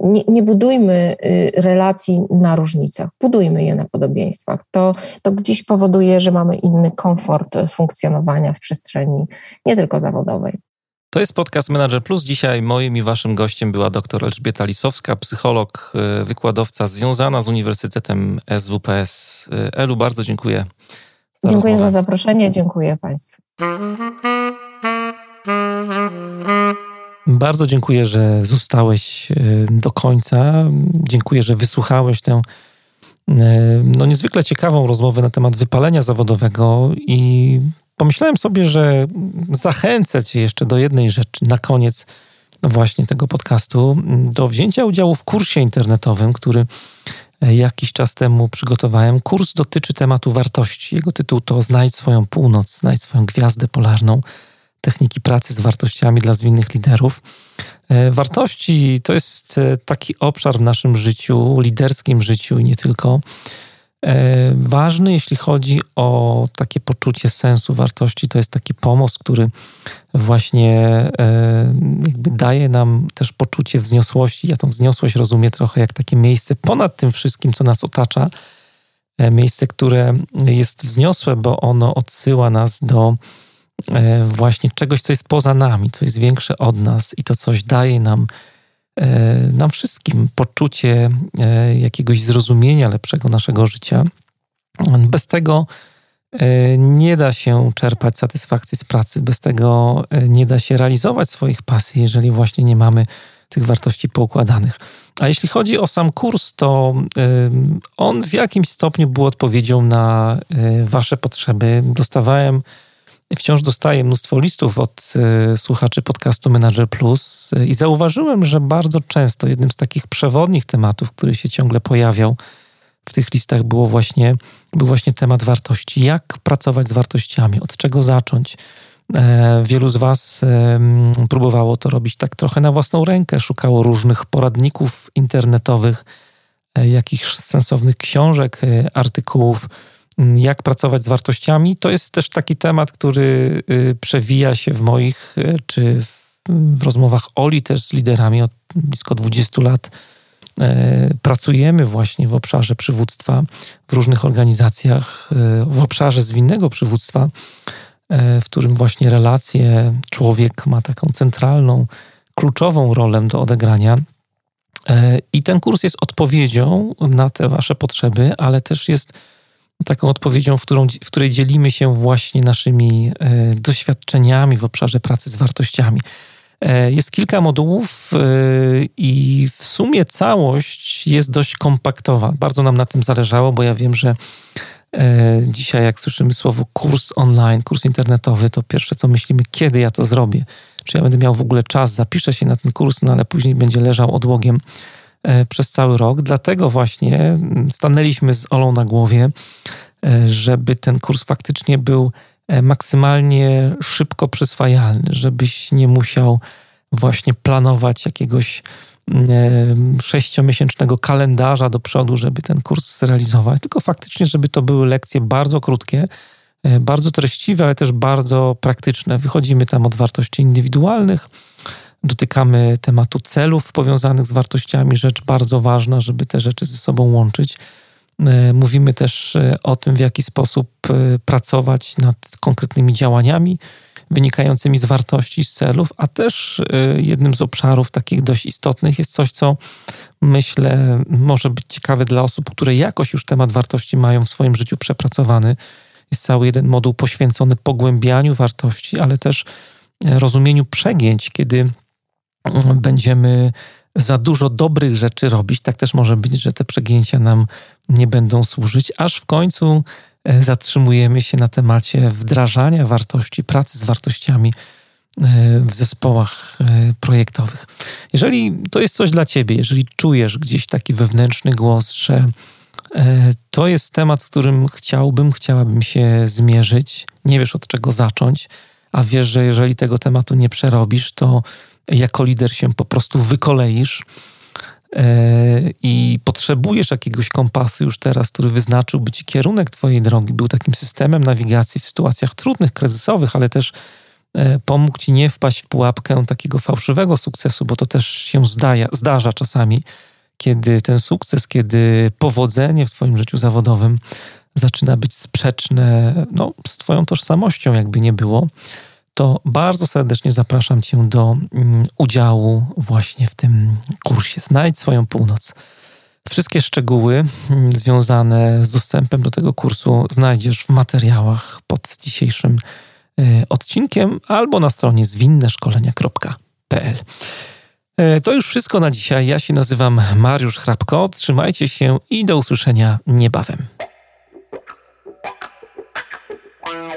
[SPEAKER 2] nie, nie, budujmy y, relacji na różnicach, budujmy je na podobieństwach. To, to gdzieś powoduje, że mamy inny komfort funkcjonowania w przestrzeni nie tylko zawodowej
[SPEAKER 1] To jest podcast Manager Plus. Dzisiaj moim i waszym gościem była dr Elżbieta Lisowska, psycholog, e, wykładowca związana z Uniwersytetem SWPS. E, Elu, bardzo dziękuję.
[SPEAKER 2] Za dziękuję rozmowę. za zaproszenie, dziękuję Państwu.
[SPEAKER 1] Bardzo dziękuję, że zostałeś e, do końca. Dziękuję, że wysłuchałeś tę no, niezwykle ciekawą rozmowę na temat wypalenia zawodowego i pomyślałem sobie, że zachęcę Cię jeszcze do jednej rzeczy na koniec właśnie tego podcastu, do wzięcia udziału w kursie internetowym, który jakiś czas temu przygotowałem. Kurs dotyczy tematu wartości. Jego tytuł to Znajdź swoją północ, znajdź swoją gwiazdę polarną, techniki pracy z wartościami dla zwinnych liderów. E, wartości to jest e, taki obszar w naszym życiu, liderskim życiu i nie tylko, E, ważny, jeśli chodzi o takie poczucie sensu, wartości, to jest taki pomost, który właśnie e, jakby daje nam też poczucie wzniosłości. Ja tą wzniosłość rozumiem trochę jak takie miejsce ponad tym wszystkim, co nas otacza. E, miejsce, które jest wzniosłe, bo ono odsyła nas do właśnie czegoś, co jest poza nami, co jest większe od nas i to coś daje nam E, nam wszystkim poczucie e, jakiegoś zrozumienia lepszego naszego życia. Bez tego e, nie da się czerpać satysfakcji z pracy, bez tego nie da się realizować swoich pasji, jeżeli właśnie nie mamy tych wartości poukładanych. A jeśli chodzi o sam kurs, to on w jakimś stopniu był odpowiedzią na Wasze potrzeby. Dostawałem wciąż dostaję mnóstwo listów od y, słuchaczy podcastu Manager Plus y, i zauważyłem, że bardzo często jednym z takich przewodnich tematów, który się ciągle pojawiał w tych listach, było właśnie, był właśnie temat wartości. Jak pracować z wartościami, od czego zacząć. E, wielu z Was próbowało to robić tak trochę na własną rękę, szukało różnych poradników internetowych, e, jakichś sensownych książek, e, artykułów jak pracować z wartościami. To jest też taki temat, który y, przewija się w moich y, czy w rozmowach Oli też z liderami od blisko 20 lat. E, pracujemy właśnie w obszarze przywództwa w różnych organizacjach, e, w obszarze zwinnego przywództwa, e, w którym właśnie relacje, człowiek ma taką centralną, kluczową rolę do odegrania. I ten kurs jest odpowiedzią na te Wasze potrzeby, ale też jest taką odpowiedzią, w, którą, w której dzielimy się właśnie naszymi e, doświadczeniami w obszarze pracy z wartościami. E, jest kilka modułów e, i w sumie całość jest dość kompaktowa. Bardzo nam na tym zależało, bo ja wiem, że dzisiaj jak słyszymy słowo kurs online, kurs internetowy, to pierwsze co myślimy, kiedy ja to zrobię. Czy ja będę miał w ogóle czas, zapiszę się na ten kurs, no ale później będzie leżał odłogiem przez cały rok. Dlatego właśnie mm, stanęliśmy z Olą na głowie, e, żeby ten kurs faktycznie był e, maksymalnie szybko przyswajalny, żebyś nie musiał właśnie planować jakiegoś mm, sześciomiesięcznego kalendarza do przodu, żeby ten kurs zrealizować, tylko faktycznie, żeby to były lekcje bardzo krótkie, bardzo treściwe, ale też bardzo praktyczne. Wychodzimy tam od wartości indywidualnych, Dotykamy tematu celów powiązanych z wartościami, rzecz bardzo ważna, żeby te rzeczy ze sobą łączyć. E, mówimy też e, o tym, w jaki sposób e, pracować nad konkretnymi działaniami wynikającymi z wartości, z celów, a też jednym z obszarów takich dość istotnych jest coś, co myślę może być ciekawe dla osób, które jakoś już temat wartości mają w swoim życiu przepracowany. Jest cały jeden moduł poświęcony pogłębianiu wartości, ale też rozumieniu przegięć, kiedy będziemy za dużo dobrych rzeczy robić, tak też może być, że te przegięcia nam nie będą służyć, aż w końcu e, zatrzymujemy się na temacie wdrażania wartości, pracy z wartościami e, w zespołach e, projektowych. Jeżeli to jest coś dla ciebie, jeżeli czujesz gdzieś taki wewnętrzny głos, że to jest temat, z którym chciałbym, chciałabym się zmierzyć, nie wiesz od czego zacząć, a wiesz, że jeżeli tego tematu nie przerobisz, to jako lider się po prostu wykoleisz e, i potrzebujesz jakiegoś kompasu już teraz, który wyznaczyłby ci kierunek twojej drogi, był takim systemem nawigacji w sytuacjach trudnych, kryzysowych, ale też e, pomógł ci nie wpaść w pułapkę takiego fałszywego sukcesu, bo to też się zdarza czasami, kiedy ten sukces, kiedy powodzenie w twoim życiu zawodowym zaczyna być sprzeczne no, z twoją tożsamością, jakby nie było to bardzo serdecznie zapraszam Cię do mm, udziału właśnie w tym kursie. Znajdź swoją północ. Wszystkie szczegóły mm, związane z dostępem do tego kursu znajdziesz w materiałach pod dzisiejszym y, odcinkiem albo na stronie zwinneszkolenia.pl. Y, to już wszystko na dzisiaj. Ja się nazywam Mariusz Hrabko. Trzymajcie się i do usłyszenia niebawem. Wow.